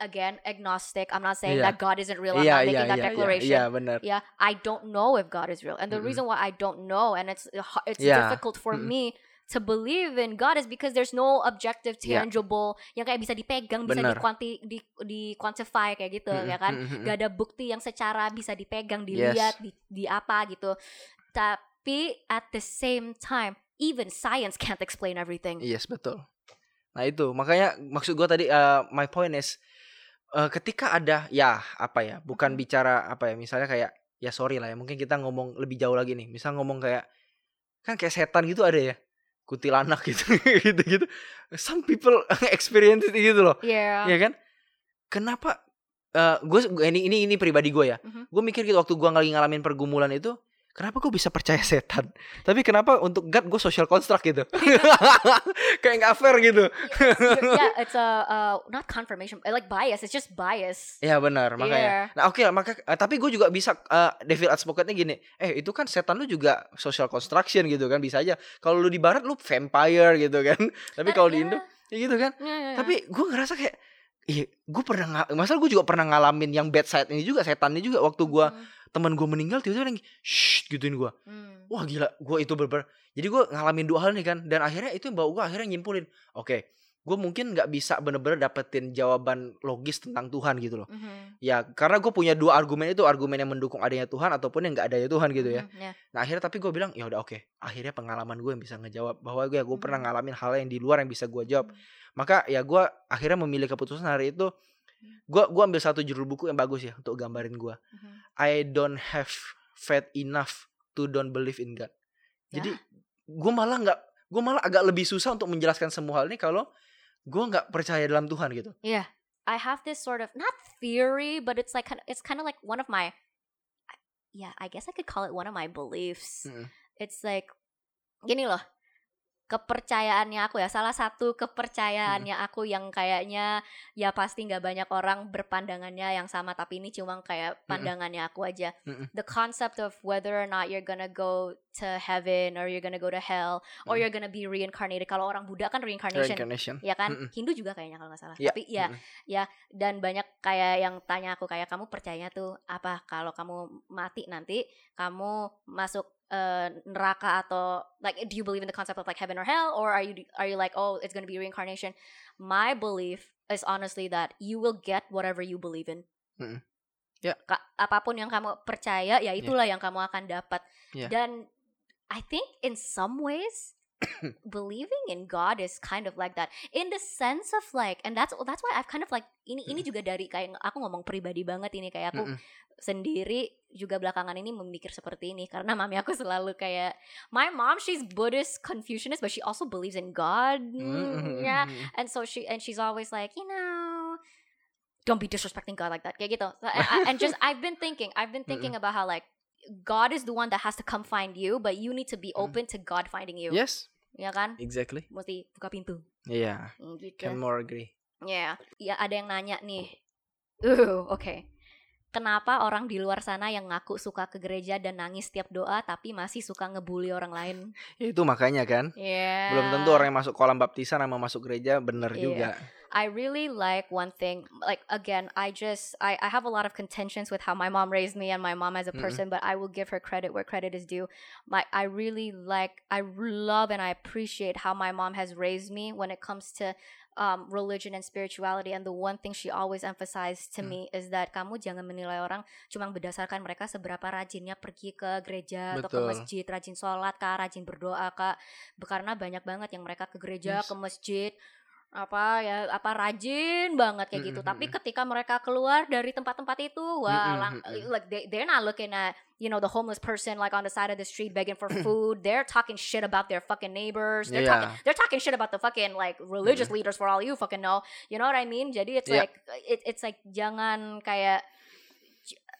again agnostic, I'm not saying Yeah. that God isn't real. I'm Iya, not making that declaration. Iya, benar. yeah i don't know if god is real and the Mm-mm. reason why i don't know and it's uh, it's Yeah. difficult for Mm-mm. me to believe in god is because there's no objective Yeah. tangible yang kayak bisa dipegang bisa Benar. di quanti di di quantify kayak gitu Mm-mm, ya kan gak ada bukti yang secara bisa dipegang Yes. dilihat di, di apa gitu tapi at the same time even science can't explain everything Yes, betul. Nah, itu makanya maksud gua tadi uh, my point is uh, ketika ada ya apa ya, bukan Mhm. bicara apa ya, misalnya kayak ya sorry lah ya, mungkin kita ngomong lebih jauh lagi nih. Misal ngomong kayak kan kayak setan gitu ada ya. Kuntilanak gitu gitu-gitu. Some people experience it gitu loh. yeah ya kan kenapa gue ini ini ini pribadi gue ya Mhm. gue mikir gitu waktu gue lagi ngalamin pergumulan itu kenapa gue bisa percaya setan tapi kenapa untuk God gue social construct gitu kayak nggak fair gitu yeah, it's a uh, not confirmation, uh, like bias. It's just bias. Iya benar makanya. Yeah. Nah oke lah maka eh, tapi gue juga bisa uh, devil advocate-nya gini. Eh itu kan setan lu juga social construction gitu kan bisa aja. Kalau lu di barat lu vampire gitu kan. tapi kalau di Indo ya gitu kan. Yeah, yeah, yeah. Tapi gue ngerasa kayak Iya, gue pernah ngal- masalah gue juga pernah ngalamin yang bad side ini juga setannya juga. Waktu gue Hmm, teman gue meninggal tiba-tiba lagi shh gituin gue hmm. wah gila gue itu bener jadi gue ngalamin dua hal nih kan dan akhirnya itu yang bawa gue akhirnya nyimpulin oke gue mungkin nggak bisa bener-bener dapetin jawaban logis tentang Tuhan gitu loh Mhm, ya karena gue punya dua argumen itu argumen yang mendukung adanya Tuhan ataupun yang nggak adanya Tuhan gitu ya mhm, yeah. nah akhirnya tapi gue bilang ya udah oke akhirnya pengalaman gue yang bisa ngejawab bahwa gue gue pernah Mhm. ngalamin hal yang di luar yang bisa gue jawab Mhm. maka ya gue akhirnya memilih keputusan hari itu gue gua ambil satu judul buku yang bagus ya untuk gambarin gue Mhm. I don't have faith enough to don't believe in God jadi Ya. gue malah nggak gue malah agak lebih susah untuk menjelaskan semua hal ini kalau gue nggak percaya dalam Tuhan gitu I have this sort of not theory, but it's like kind of, it's kind of like one of my yeah, I guess I could call it one of my beliefs. Mm-mm. It's like gini loh. Kepercayaannya aku ya, salah satu kepercayaannya aku yang kayaknya ya pasti nggak banyak orang berpandangannya yang sama tapi ini cuma kayak pandangannya aku aja. Mm-mm. The concept of whether or not you're gonna go to heaven or you're gonna go to hell or you're gonna be reincarnated. Kalau orang Buddha kan reincarnation, reincarnation ya kan? Hindu juga kayaknya kalau nggak salah. Iya, Tapi ya Mm-mm. dan banyak kayak yang tanya aku kayak kamu percaya tuh apa kalau kamu mati nanti kamu masuk eh, neraka atau like do you believe in the concept of like heaven or hell or are you are you like oh it's gonna be reincarnation my belief is honestly that you will get whatever you believe in Mm-mm. Ya. Ka- apa pun yang kamu percaya ya itulah yang kamu akan dapat Ya. dan I think in some ways believing in God is kind of like that. In the sense of like and that's that's why I've kind of like ini ini juga dari kayak aku ngomong pribadi banget ini kayak aku Mm-mm. sendiri juga belakangan ini memikir seperti ini karena mami aku selalu kayak my mom she's Buddhist Confucianist but she also believes in God. Mm-mm. ya and so she and she's always like you know don't be disrespecting God like that. Kayak gitu. So, and, and just I've been thinking I've been thinking about how like God is the one that has to come find you but you need to be Mm. open to God finding you yes ya kan exactly mesti buka pintu iya Hmm, gitu can more agree Ya, ya ada yang nanya nih. Uh, oke. Kenapa orang di luar sana yang ngaku suka ke gereja dan nangis tiap doa tapi masih suka ngebully orang lain? Itu makanya kan Ya. belum tentu orang yang masuk kolam baptisan sama masuk gereja bener Iya. juga I really like one thing. Like again, I just I I have a lot of contentions with how my mom raised me and my mom as a Mm-mm. person, but I will give her credit where credit is due. My I really like I love and I appreciate how my mom has raised me when it comes to um, religion and spirituality. And the one thing she always emphasized to Mm. me is that kamu jangan menilai orang cuma berdasarkan mereka seberapa rajinnya pergi ke gereja atau ke masjid, rajin sholat kak, rajin berdoa kak. Karena banyak banget yang mereka ke gereja, Yes. ke masjid, apa ya apa rajin banget kayak gitu Mm, mm, tapi mm. ketika mereka keluar dari tempat-tempat itu wah Mm, mm, lang- mm, mm. like they, they're not looking at you know the homeless person like on the side of the street begging for food they're talking shit about their fucking neighbors they're talking Yeah. they're talking shit about the fucking like religious leaders for all you fucking know you know what I mean jadi it's Yeah. like it, it's like jangan kayak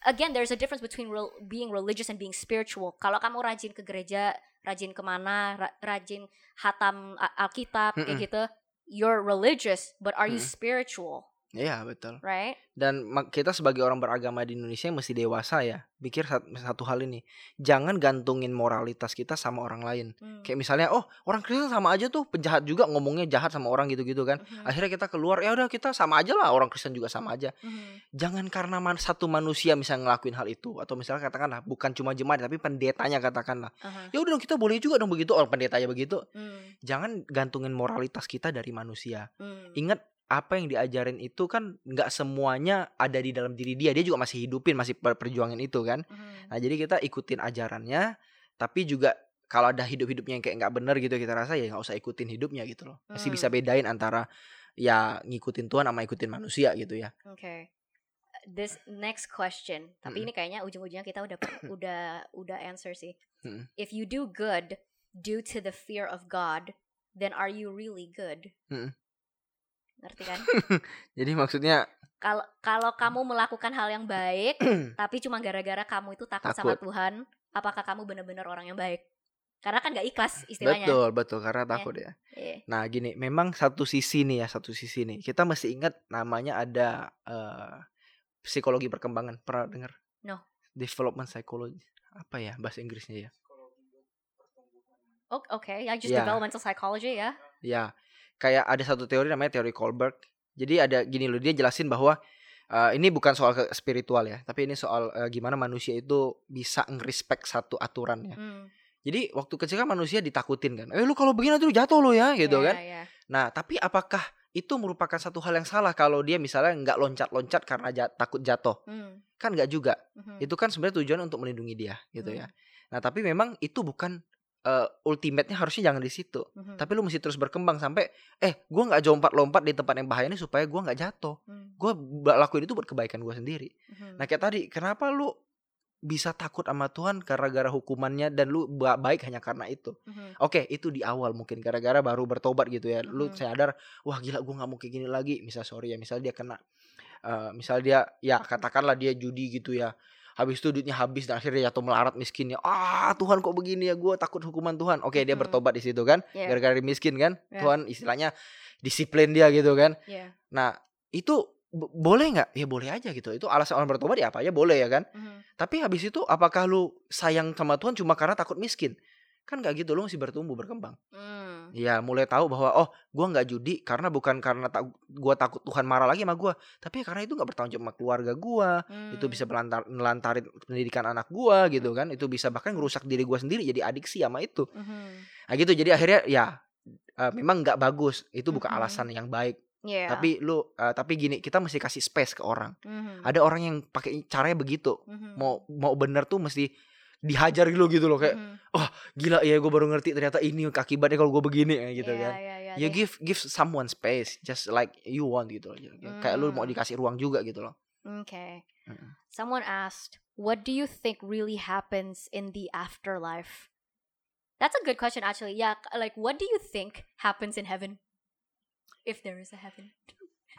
again there's a difference between rel- being religious and being spiritual kalau kamu rajin ke gereja rajin ke mana ra- rajin hatam Alkitab kayak gitu you're religious but are you Mm-mm. spiritual Iya betul right dan kita sebagai orang beragama di Indonesia mesti dewasa ya pikir sat- satu hal ini jangan gantungin moralitas kita sama orang lain Hmm. kayak misalnya oh orang Kristen sama aja tuh penjahat juga ngomongnya jahat sama orang gitu-gitu kan Mhm. akhirnya kita keluar ya udah kita sama aja lah orang Kristen juga sama aja Mhm. jangan karena man- satu manusia misalnya ngelakuin hal itu atau misalnya katakanlah bukan cuma jemaat tapi pendetanya katakanlah Aha. ya udah dong kita boleh juga dong begitu orang pendetanya begitu Hmm. jangan gantungin moralitas kita dari manusia Hmm. ingat apa yang diajarin itu kan nggak semuanya ada di dalam diri dia dia juga masih hidupin masih per- perjuangin itu kan Mhm. nah jadi kita ikutin ajarannya tapi juga kalau ada hidup-hidupnya yang kayak nggak bener gitu kita rasa ya nggak usah ikutin hidupnya gitu loh masih bisa Hmm. bedain antara ya ngikutin Tuhan sama ikutin manusia gitu ya Okay. This next question, tapi Mm-mm. ini kayaknya ujung-ujungnya kita udah udah udah answer sih. Mm-mm. If you do good due to the fear of God, then are you really good? Mm-mm. Ngerti kan? jadi maksudnya Kalau kalau kamu melakukan hal yang baik, tapi cuma gara-gara kamu itu takut, sama Takut. Tuhan, apakah kamu benar-benar orang yang baik karena kan nggak ikhlas istilahnya Betul, betul karena takut ya. Iya. Nah, gini, memang satu sisi nih ya, satu sisi nih. Kita mesti ingat namanya ada eh, psikologi perkembangan. Pernah dengar? No. Development psychology. Apa ya bahasa Inggrisnya ya? Oh, oke ya just Iya. developmental psychology ya Ya, kayak ada satu teori namanya teori Kohlberg. Jadi ada gini loh, dia jelasin bahwa eh, ini bukan soal ke spiritual ya, tapi ini soal eh, gimana manusia itu bisa ngerespek satu aturan ya. Hmm, Jadi waktu kecil kan manusia ditakutin kan. Eh lu kalau begini nanti lu jatuh lo ya gitu iya, kan. iya. Nah, tapi apakah itu merupakan satu hal yang salah kalau dia misalnya nggak loncat-loncat karena ja- takut jatuh? Hmm, Kan nggak juga. mhm, Itu kan sebenarnya tujuan untuk melindungi dia gitu Hmm. ya. Nah, tapi memang itu bukan eh, ultimate-nya harusnya jangan di situ. mhm, Tapi lu mesti terus berkembang sampai eh gua nggak lompat-lompat di tempat yang bahaya ini supaya gua nggak jatuh. hmm, Gua lakuin itu buat kebaikan gua sendiri. mhm. Nah, kayak tadi, kenapa lu bisa takut sama Tuhan gara-gara hukumannya dan lu ba- baik hanya karena itu? Mhm, Oke, itu di awal mungkin gara-gara baru bertobat gitu ya. Lu Mhm. sadar, wah gila gue nggak mau kayak gini lagi. Misal sorry ya, misal dia kena, eh misal dia ya katakanlah dia judi gitu ya. Habis itu duitnya habis dan akhirnya jatuh melarat miskin ya. Ah Tuhan kok begini ya, gue takut hukuman Tuhan. Oke dia Mhm. bertobat di situ kan, Iya. gara-gara miskin kan. Iya. Tuhan istilahnya disiplin dia gitu kan. iya, Nah itu bo- boleh nggak? Ya boleh aja gitu. Itu alasan orang bertobat ya apa aja boleh ya kan. mhm, Tapi habis itu apakah lu sayang sama Tuhan cuma karena takut miskin? Kan nggak gitu, lu mesti bertumbuh berkembang. hmm, Ya mulai tahu bahwa oh gua nggak judi karena bukan karena tak gua takut Tuhan marah lagi sama gua, tapi ya karena itu nggak bertanggung jawab sama keluarga gua, itu hmm, bisa melantar, melantarin pendidikan anak gua gitu kan, itu bisa bahkan ngerusak diri gua sendiri jadi adiksi sama itu. mhm. Nah gitu jadi akhirnya ya eh, memang nggak bagus, itu bukan Mhm. alasan yang baik. Iya. Tapi lu eh, tapi gini kita mesti kasih space ke orang. Mhm, Ada orang yang pakai caranya begitu, mhm, mau mau bener tuh mesti dihajar dulu gitu loh kayak mhm. gila ya gue baru ngerti ternyata ini akibatnya kalau gue begini ya gitu Iya, kan. iya, iya, you deh. give give someone space just like you want gitu loh kayak lu mau Hmm. dikasih ruang juga gitu loh Okay. Mm-mm. Someone asked, "What do you think really happens in the afterlife?" That's a good question, actually. Yeah, like what do you think happens in heaven, if there is a heaven?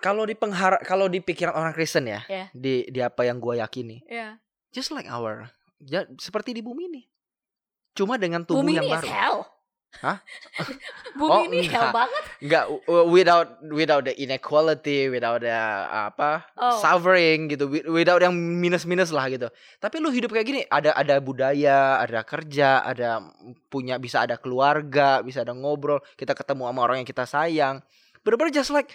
kalau di penghara kalau di pikiran orang Kristen ya Yeah. di di apa yang gue yakini Yeah. just like our ya, seperti di bumi ini cuma dengan tubuh Bumi yang ini is baru hell. Hah? Bumi Oh, ini hell enggak. banget. nggak uh, without without the inequality without the apa Oh. suffering gitu wi- without yang minus minus lah gitu tapi lu hidup kayak gini ada ada budaya ada kerja ada punya bisa ada keluarga bisa ada ngobrol kita ketemu sama orang yang kita sayang bener-bener just like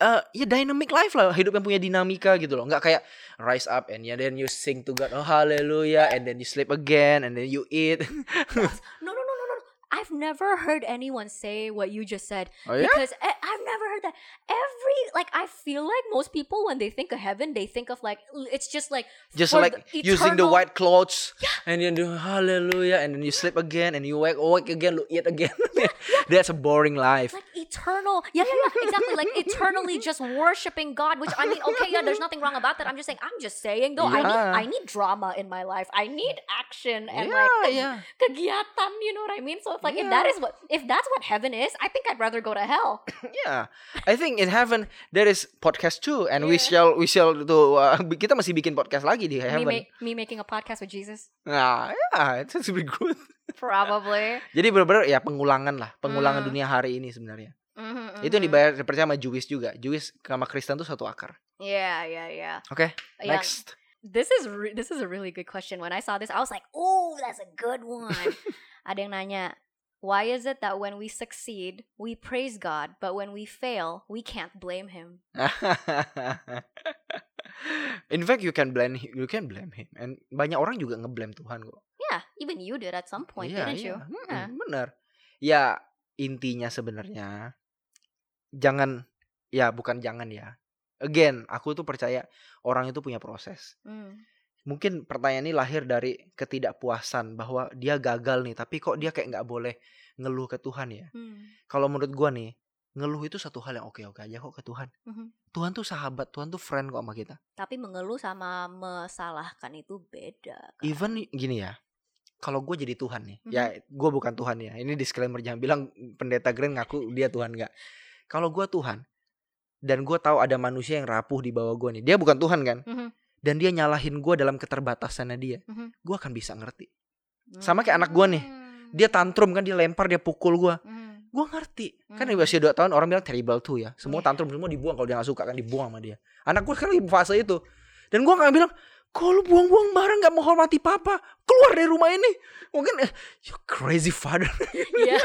uh, ya dynamic life lah. Hidup yang punya dinamika gitu loh. Nggak kayak rise up and ya then you sing to God oh hallelujah and then you sleep again and then you eat. No, no, no, no, no. I've never heard anyone say what you just said oh ya because I- I've never heard that. Every like, I feel like most people when they think of heaven, they think of like it's just like just like the using the white clothes and then do hallelujah and then you sleep again and you wake awake again you eat again. That's a boring life. Like eternal. Yeah, yeah, yeah, exactly. Like eternally just worshiping God. Which I mean, okay, yeah, there's nothing wrong about that. I'm just saying, I'm just saying though, I need Yeah. I need drama in my life. I need action and yeah like ke- yeah kegiatan. You know what I mean? So it's like if that Yeah. is what if that's what heaven is, I think I'd rather go to hell. yeah I think in heaven there is podcast too and we Yeah. shall we shall to uh, kita masih bikin podcast lagi di me, heaven ma- me making a podcast with Jesus, nah yeah it's be good probably. jadi benar-benar ya pengulangan lah pengulangan Hmm. dunia hari ini sebenarnya Mhm, itu yang mhm. dibayar percaya sama Jewish juga Jewish sama Kristen tuh satu akar Yeah, yeah, yeah. oke Yeah. next This is re- this is a really good question. When I saw this, I was like, "Oh, that's a good one." Ada yang nanya, why is it that when we succeed, we praise God, but when we fail, we can't blame Him? In fact, you can blame you can blame him. And banyak orang juga ngeblame Tuhan kok. Yeah, even you did at some point, Iya, didn't you? iya. Mm-mm, Yeah. Bener. Ya intinya sebenarnya jangan ya bukan jangan ya. Again, aku tuh percaya orang itu punya proses. Mm. Mungkin pertanyaan ini lahir dari ketidakpuasan bahwa dia gagal nih, tapi kok dia kayak nggak boleh ngeluh ke Tuhan ya. Mm. Kalau menurut gua nih, ngeluh itu satu hal yang oke-oke aja kok ke Tuhan. Mhm. Tuhan tuh sahabat, Tuhan tuh friend kok sama kita. Tapi mengeluh sama mesalahkan itu beda. kan? Even gini ya, kalau gue jadi Tuhan nih, Mhm. ya gue bukan Tuhan ya. Ini disclaimer jangan bilang pendeta Grand ngaku dia Tuhan nggak. Kalau gue Tuhan dan gue tahu ada manusia yang rapuh di bawah gue nih, dia bukan Tuhan kan? Mhm. Dan dia nyalahin gue dalam keterbatasannya dia, Mhm. gue akan bisa ngerti. Sama kayak anak gua nih. Hmm. Dia tantrum kan dia lempar dia pukul gua. Hmm. Gua ngerti. Kan di Hmm. usia 2 tahun orang bilang terrible tuh ya. Semua Iya. tantrum semua dibuang kalau dia gak suka kan dibuang sama dia. Anak gua kan lagi fase itu. Dan gua gak bilang kok lu buang-buang barang gak menghormati papa Keluar dari rumah ini Mungkin eh, You crazy father Yeah.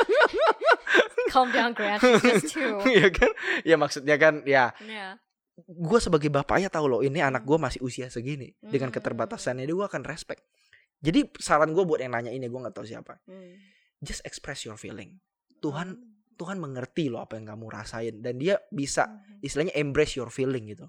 Calm down, Grant. Just two. Iya kan Ya maksudnya kan Ya Yeah. gue sebagai bapaknya tahu loh ini anak gue masih usia segini dengan Hmm. keterbatasannya dia gue akan respect jadi saran gue buat yang nanya ini gue nggak tahu siapa Hmm. just express your feeling Tuhan Hmm. Tuhan mengerti loh apa yang kamu rasain dan dia bisa Hmm. istilahnya embrace your feeling gitu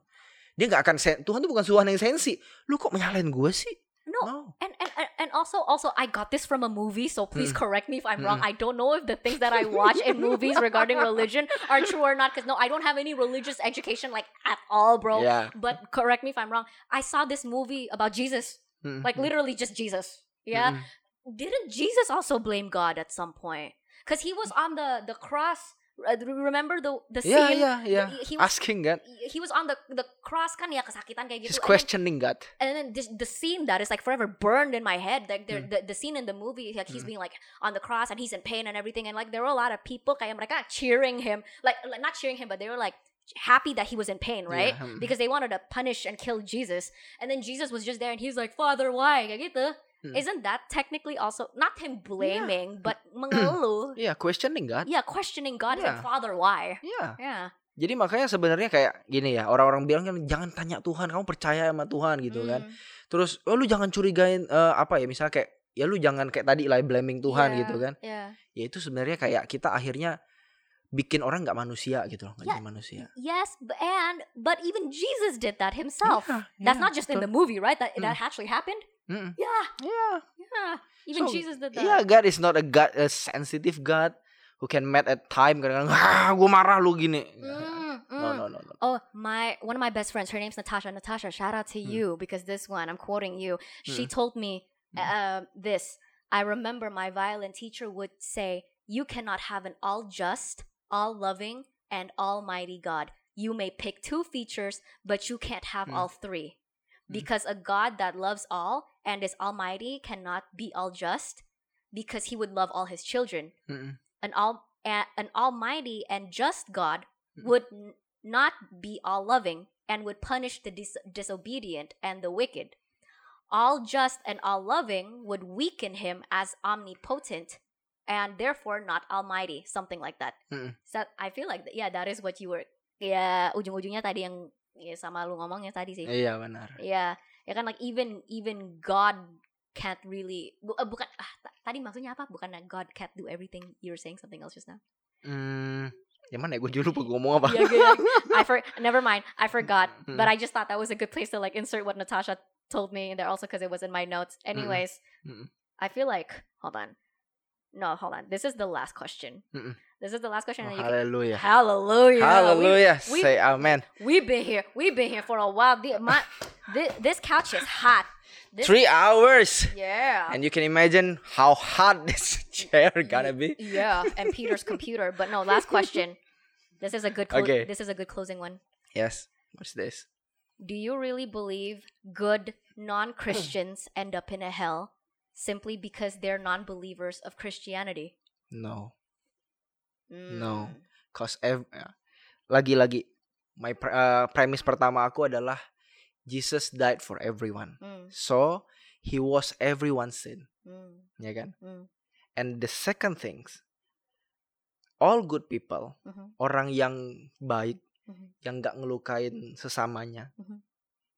dia nggak akan sen- Tuhan tuh bukan Tuhan yang sensi lu kok menyalahin gue sih No, no and, and and- also also I got this from a movie, so please Mm. correct me if I'm wrong. Mm. I don't know if the things that I watch in movies regarding religion are true or not, because no, I don't have any religious education like at all, bro. ya But correct me if I'm wrong. I saw this movie about Jesus, Mm, like mm, literally just Jesus. Yeah, mm, didn't Jesus also blame God at some point? Because he was on the the cross. Uh, remember the the Iya scene? iya iya. He was Asking God. he was on the the cross kan ya kesakitan kayak He's gitu. And then- questioning God. and then this, the scene that is like forever burned in my head like the, the the scene in the movie like he's Mm. being like on the cross and he's in pain and everything and like there were a lot of people kayak mereka cheering him like, like not cheering him but they were like happy that he was in pain right Yeah, hmm. because they wanted to punish and kill Jesus and then Jesus was just there and he's like father why kayak gitu Hmm. isn't that technically also not him blaming but mengeluh Iya, questioning God. yeah questioning God Yeah. like father why Iya. yeah Jadi makanya sebenarnya kayak gini ya, orang-orang bilang kan jangan tanya Tuhan, kamu percaya sama Tuhan gitu kan. Mm. Terus oh lu jangan curigain eh, apa ya misalnya kayak ya lu jangan kayak tadi lah blaming Tuhan Yeah, gitu kan. yeah Ya itu sebenarnya kayak kita akhirnya bikin orang nggak manusia gitu loh, nggak Yeah. jadi manusia. Yes, and but even Jesus did that himself. Iya, That's not just in the movie, right? That that actually happened. Mm-mm. Yeah, Iya. yeah. Even So, Jesus did that. Yeah, God is not a God, a sensitive God who can mad at time kadang-kadang ah gue marah lu gini. Mm, No, mm. no, no, no. Oh, my one of my best friends. Her name's Natasha. Natasha, shout out to Mm. you because this one I'm quoting you. She Mm. told me Mm. uh, this. I remember my violin teacher would say, "You cannot have an all just, all loving, and almighty God. You may pick two features, but you can't have Mm. all three." Because a God that loves all and is almighty cannot be all just because he would love all his children. Mm-mm. An all an almighty and just God Mm. would n- not be all loving and would punish the dis- disobedient and the wicked. All just and all loving would weaken him as omnipotent and therefore not almighty, something like that. Mm-mm. So I feel like yeah, that is what you were ya ujung-ujungnya tadi yang ya sama lu ngomongnya tadi sih. Iya benar. Ya, ya kan like even even God can't really bu- eh, bukan ah, tadi maksudnya apa? Bukan God can't do everything. You were saying something else just now. Hmm, yang mana ya gue juga lupa gue ngomong apa. yeah, good. I for never mind. I forgot. Mm. But I just thought that was a good place to like insert what Natasha told me in there also because it was in my notes. Anyways, Mm. I feel like hold on. No, hold on. This is the last question. Mm-mm. This is the last question. Oh, hallelujah. can- haleluya. Hallelujah. We- Say amen. We, have been here. We've been here for a while. The, my, this, this couch is hot. This, Three hours. Yeah. And you can imagine how hot this chair gonna be. Yeah, and Peter's computer. But no, last question. This is a good. Clo- Okay. This is a good closing one. Yes. What's this? Do you really believe good non-Christians end up in a hell simply because they're non-believers of Christianity? No. Mm. No. Cause ev- ya. lagi-lagi my pre- uh, premise pertama aku adalah Jesus died for everyone. Mm, So he was everyone's sin, mm, ya kan? mm, And the second things, all good people, mhm, orang yang baik, mhm, yang nggak ngelukain sesamanya, Mhm.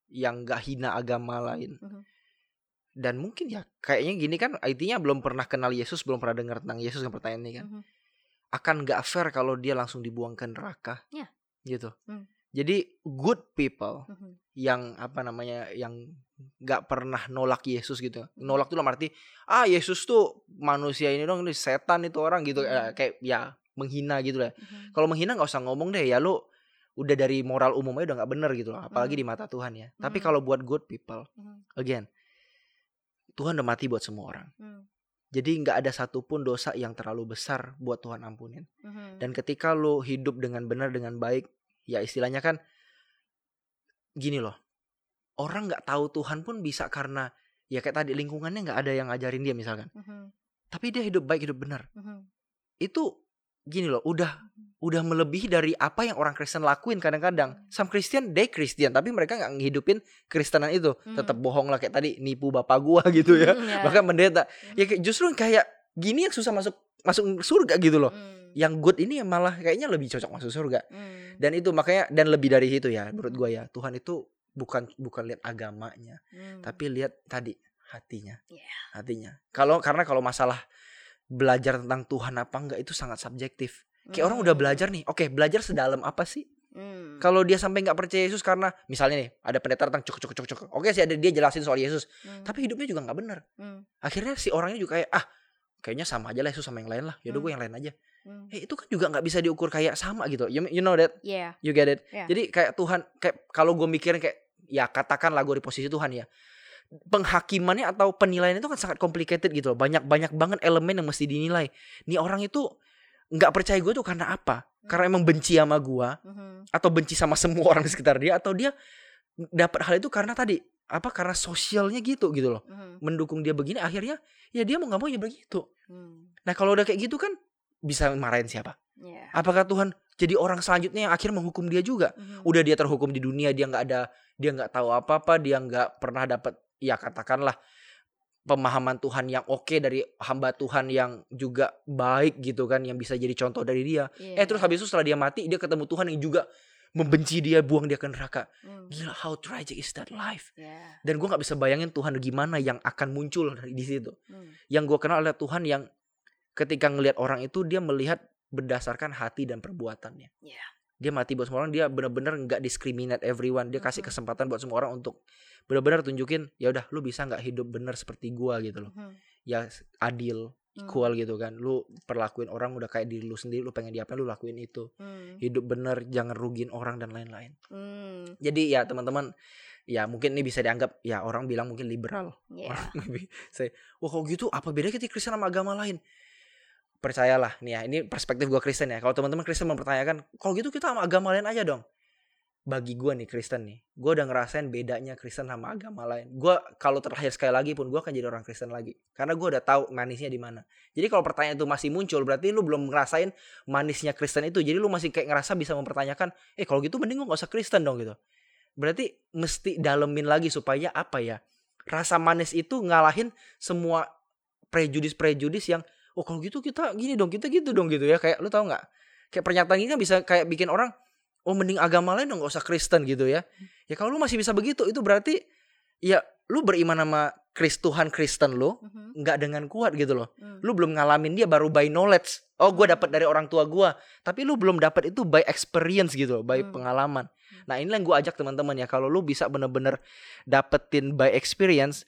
yang nggak hina agama lain. Mhm. Dan mungkin ya kayaknya gini kan intinya belum pernah kenal Yesus, belum pernah dengar tentang Yesus kan pertanyaan ini kan. mhm. Akan nggak fair kalau dia langsung dibuang ke neraka. Iya. Gitu. Hmm. Jadi good people Mhm. yang apa namanya yang nggak pernah nolak Yesus gitu. Hmm. Nolak tuh dalam arti ah Yesus tuh manusia ini dong, ini setan itu orang gitu Eh, Hmm. kayak ya menghina gitu lah. Mhm. Kalau menghina nggak usah ngomong deh ya lu udah dari moral umum aja udah nggak bener gitu loh, apalagi Hmm. di mata Tuhan ya. Tapi Hmm. kalau buat good people, Mhm. again Tuhan udah mati buat semua orang. Mm, Jadi nggak ada satupun dosa yang terlalu besar buat Tuhan ampunin. mhm. Dan ketika lu hidup dengan benar dengan baik, ya istilahnya kan gini loh. Orang nggak tahu Tuhan pun bisa karena ya kayak tadi lingkungannya nggak ada yang ngajarin dia misalkan Mhm, tapi dia hidup baik hidup benar mhm, itu gini loh udah udah melebihi dari apa yang orang Kristen lakuin kadang-kadang. Some Christian they Christian tapi mereka nggak ngehidupin Kristenan itu. Tetap Mhm. bohong lah kayak tadi nipu bapak gua gitu ya. Mhm, ya. bahkan pendeta ya kayak justru kayak gini yang susah masuk masuk surga gitu loh. Mm, yang good ini yang malah kayaknya lebih cocok masuk surga. Mm, dan itu makanya dan lebih dari itu ya menurut gua ya. Tuhan itu bukan bukan lihat agamanya mm. tapi lihat tadi hatinya. Yeah. hatinya. Kalau karena kalau masalah belajar tentang Tuhan apa enggak itu sangat subjektif. Kayak orang udah Mm, belajar nih oke belajar sedalam apa sih? Mm, kalau dia sampai nggak percaya Yesus karena misalnya nih ada pendeta datang cuk cuk cuk cuk. Oke sih ada dia jelasin soal Yesus. Mm, tapi hidupnya juga nggak benar. Mm, akhirnya si orangnya juga kayak ah kayaknya sama aja lah Yesus sama yang lain lah. Yaudah Hmm. gue yang lain aja. Mm. eh itu kan juga nggak bisa diukur kayak sama gitu. You, you know that? Yeah. you get it? Yeah. jadi kayak Tuhan kayak kalau gue mikirin kayak ya katakanlah gue di posisi Tuhan ya penghakimannya atau penilaian itu kan sangat complicated gitu loh. Banyak banyak banget elemen yang mesti dinilai. Nih orang itu nggak percaya gue tuh karena apa? Karena emang benci sama gue Mhm, atau benci sama semua orang di sekitar dia atau dia dapat hal itu karena tadi apa karena sosialnya gitu gitu loh. Mhm, mendukung dia begini akhirnya ya dia mau nggak mau ya begitu nah kalau udah kayak gitu kan bisa marahin siapa? Yeah. apakah Tuhan jadi orang selanjutnya yang akhir menghukum dia juga? Mhm, udah dia terhukum di dunia dia nggak ada dia nggak tahu apa apa dia nggak pernah dapat ya katakanlah pemahaman Tuhan yang oke dari hamba Tuhan yang juga baik gitu kan yang bisa jadi contoh dari dia eh yeah. terus habis itu setelah dia mati dia ketemu Tuhan yang juga membenci dia buang dia ke neraka Mm, gila how tragic is that life yeah. dan gue nggak bisa bayangin Tuhan gimana yang akan muncul dari di situ Mm, yang gue kenal adalah Tuhan yang ketika ngelihat orang itu dia melihat berdasarkan hati dan perbuatannya. Iya. Dia mati buat semua orang, dia benar-benar nggak discriminate everyone. Dia kasih kesempatan buat semua orang untuk benar-benar tunjukin, ya udah, lu bisa nggak hidup benar seperti gua gitu loh. mhm, Ya adil, mm, equal gitu kan. Lu perlakuin orang udah kayak diri lu sendiri, lu pengen diapain lu lakuin itu. mm, Hidup benar, jangan rugiin orang dan lain-lain. mm, Jadi ya teman-teman, ya mungkin ini bisa dianggap ya orang bilang mungkin liberal. yeah. Orang maybe say, wah kalau gitu apa bedanya kita Kristen sama agama lain? Percayalah nih ya, ini perspektif gua Kristen ya. Kalau teman-teman Kristen mempertanyakan, kalau gitu kita sama agama lain aja dong. Bagi gua nih Kristen nih, gua udah ngerasain bedanya Kristen sama agama lain. Gua kalau terlahir sekali lagi pun gua akan jadi orang Kristen lagi, karena gua udah tahu manisnya di mana. Jadi kalau pertanyaan itu masih muncul, berarti lu belum ngerasain manisnya Kristen itu. Jadi lu masih kayak ngerasa bisa mempertanyakan, eh kalau gitu mending gua gak usah Kristen dong gitu. Berarti mesti dalemin lagi supaya apa ya? Rasa manis itu ngalahin semua prejudis-prejudis yang oh kalau gitu kita gini dong, kita gitu dong gitu ya. Kayak lu tahu nggak? Kayak pernyataan ini kan bisa kayak bikin orang oh mending agama lain dong gak usah Kristen gitu ya. Ya kalau lu masih bisa begitu itu berarti ya lu beriman sama Kris Tuhan Kristen lu mhm, nggak dengan kuat gitu loh. mm, Lu belum ngalamin dia baru by knowledge. Oh, gue dapat dari orang tua gua. Tapi lu belum dapat itu by experience gitu, loh, by Hmm. pengalaman. Nah, inilah yang gue ajak teman-teman ya, kalau lu bisa bener-bener dapetin by experience,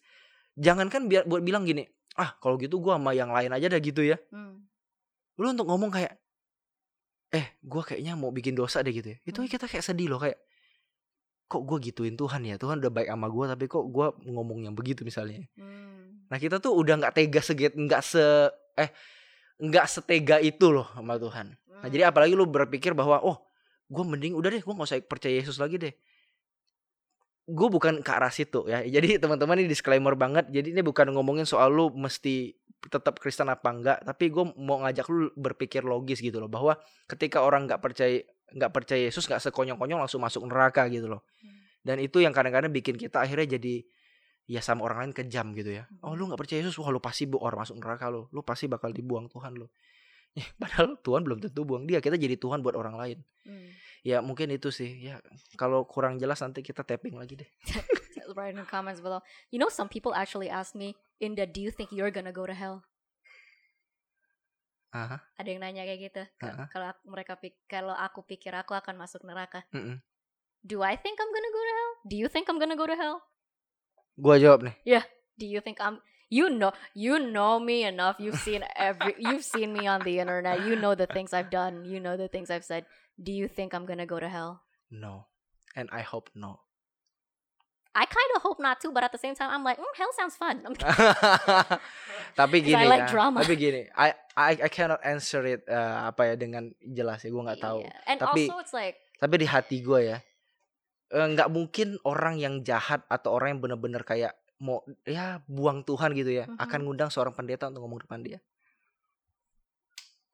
jangankan biar buat bilang gini, ah kalau gitu gua sama yang lain aja dah gitu ya. mm, Lu untuk ngomong kayak, eh gua kayaknya mau bikin dosa deh gitu ya. Itu Hmm. kita kayak sedih loh kayak, kok gue gituin Tuhan ya, Tuhan udah baik sama gua tapi kok gua ngomong yang begitu misalnya. mm, Nah kita tuh udah nggak tega seget, nggak se eh nggak setega itu loh sama Tuhan. Nah jadi apalagi lu berpikir bahwa oh gue mending udah deh gue nggak usah percaya Yesus lagi deh. Gue bukan ke arah situ ya. Jadi teman-teman ini disclaimer banget. Jadi ini bukan ngomongin soal lu mesti tetap Kristen apa enggak. Tapi gue mau ngajak lu berpikir logis gitu loh bahwa ketika orang nggak percaya nggak percaya Yesus nggak sekonyong-konyong langsung masuk neraka gitu loh. Hmm. Dan itu yang kadang-kadang bikin kita akhirnya jadi ya sama orang lain kejam gitu ya. Oh lu nggak percaya Yesus, wah lu pasti bu orang masuk neraka lu. Lu pasti bakal dibuang Tuhan lu. Ya, padahal Tuhan belum tentu buang dia. Kita jadi Tuhan buat orang lain. mm. Ya mungkin itu sih. Ya kalau kurang jelas nanti kita tapping lagi deh. Write in the comments below. You know, some people actually ask me, Inda, do you think you're gonna go to hell? Aha. Ada yang nanya kayak gitu. Ka- Ha-ha. Kalau aku- mereka kalau aku pikir aku akan masuk neraka. Mm-mm. Do I think I'm gonna go to hell? Do you think I'm gonna go to hell? Gua jawab nih. Do you think I'm you know you know me enough. You've seen every you've seen me on the internet. You know the things I've done. You know the things I've said. Do you think I'm gonna go to hell? No. And I hope no. I kind of hope not too, but at the same time, I'm like, mm, hell sounds fun. I'm tapi 'Cause I gini like ya. drama. Tapi gini, I I I cannot answer it eh, apa ya dengan jelas ya. Gua nggak tahu. Yeah. And Tapi- also, it's like, Tapi di hati gue ya, eh, nggak mungkin orang yang jahat atau orang yang bener-bener kayak mau ya buang Tuhan gitu ya Mhm. akan ngundang seorang pendeta untuk ngomong depan dia.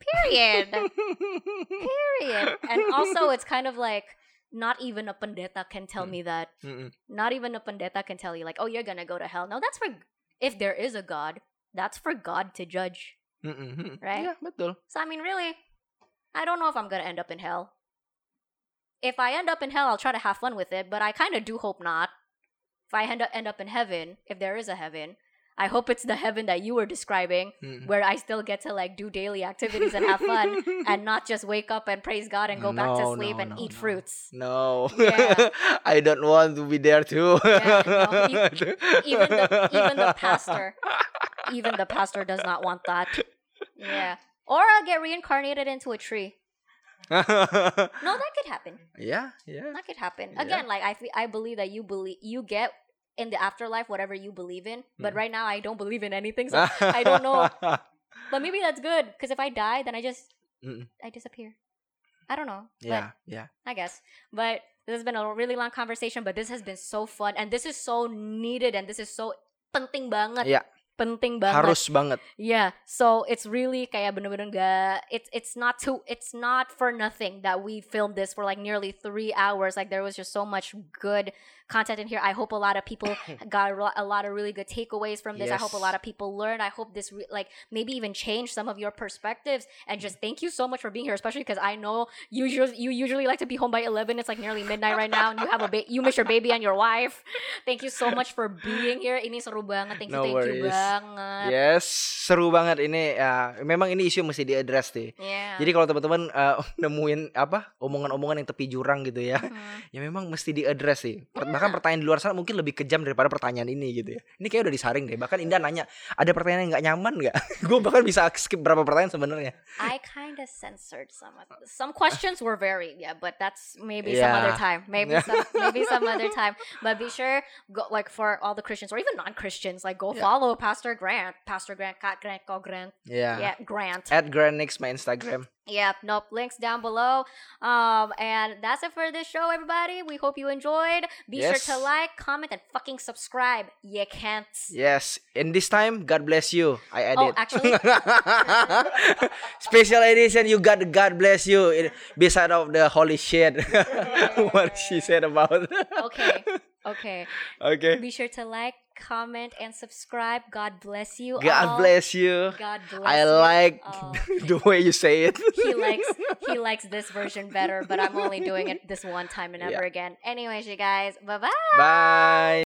Period. Period. And also, it's kind of like not even a pendeta can tell Hmm. me that. Mm-mm. Not even a pendeta can tell you like, oh, you're gonna go to hell. No, that's for if there is a God. That's for God to judge. Mm-mm, mm-mm. Right? Iya, betul. So I mean, really, I don't know if I'm gonna end up in hell. If I end up in hell, I'll try to have fun with it, but I kind of do hope not. If I end up end up in heaven, if there is a heaven, I hope it's the heaven that you were describing, Mm-mm. where I still get to like do daily activities and have fun, and not just wake up and praise God and go back to sleep no, and no, eat no. fruits. No. Yeah. I don't want to be there too. Yeah, no, e- even the even the pastor, even the pastor does not want that. Yeah. Or I'll get reincarnated into a tree. No, that could happen. yeah, yeah. That could happen. Yeah. Again, like I fe- I believe that you believe you get in the afterlife whatever you believe in. But Mm. right now I don't believe in anything. So I don't know. but maybe that's good because if I die, then I just Mm-mm. I disappear. I don't know. Yeah, yeah. I guess. But this has been a really long conversation, but this has been so fun and this is so needed and this is so penting banget. Iya. Penting banget. Harus banget. Yeah. So it's really kayak bener-bener gak it's it's not too it's not for nothing that we filmed this for like nearly three hours. Like there was just so much good content in here. I hope a lot of people got a lot of really good takeaways from this. I hope a lot of people learned. I hope this re- like maybe even change some of your perspectives. And mm. just thank you so much for being here, especially because I know you usually you usually like to be home by eleven. It's like nearly midnight right now, and you have a ba- you miss your baby and your wife. Thank you so much for being here. Ini seru banget. Thank you, No thank you worries. Banget. Yes, seru banget ini. Ya, memang ini isu mesti diadres deh. Yeah. Jadi kalau teman-teman eh, nemuin apa omongan-omongan yang tepi jurang gitu ya, Mhm. ya memang mesti diadres sih. Per- Bahkan pertanyaan di luar sana mungkin lebih kejam daripada pertanyaan ini gitu ya. Ini kayak udah disaring deh. Bahkan Indah nanya, ada pertanyaan yang nggak nyaman nggak? Gue bahkan bisa skip berapa pertanyaan sebenarnya. I kind of censored some of some questions were very yeah, but that's maybe some other Yeah. time. Maybe some maybe some other time. But be sure go like for all the Christians or even non-Christians, like go Yeah. follow Pastor Grant, Pastor Grant, Kat Grant, Ko Grant, Ya. yeah, Grant. At Granix my Instagram. Yep, nope. Links down below. Um, and that's it for this show, everybody. We hope you enjoyed. Be sure to like, comment, and fucking subscribe. You can't. Yes, and this time God bless you. I Oh, actually, Special edition, you got God bless you beside of the holy shit. what she said about. okay, okay. okay. Be sure to like, comment, and subscribe. God bless you. God all. bless you. God bless I like the way you say it. he likes he likes this version better, but I'm only doing it this one time and never Yeah. again. Anyways, you guys, bye bye. Bye.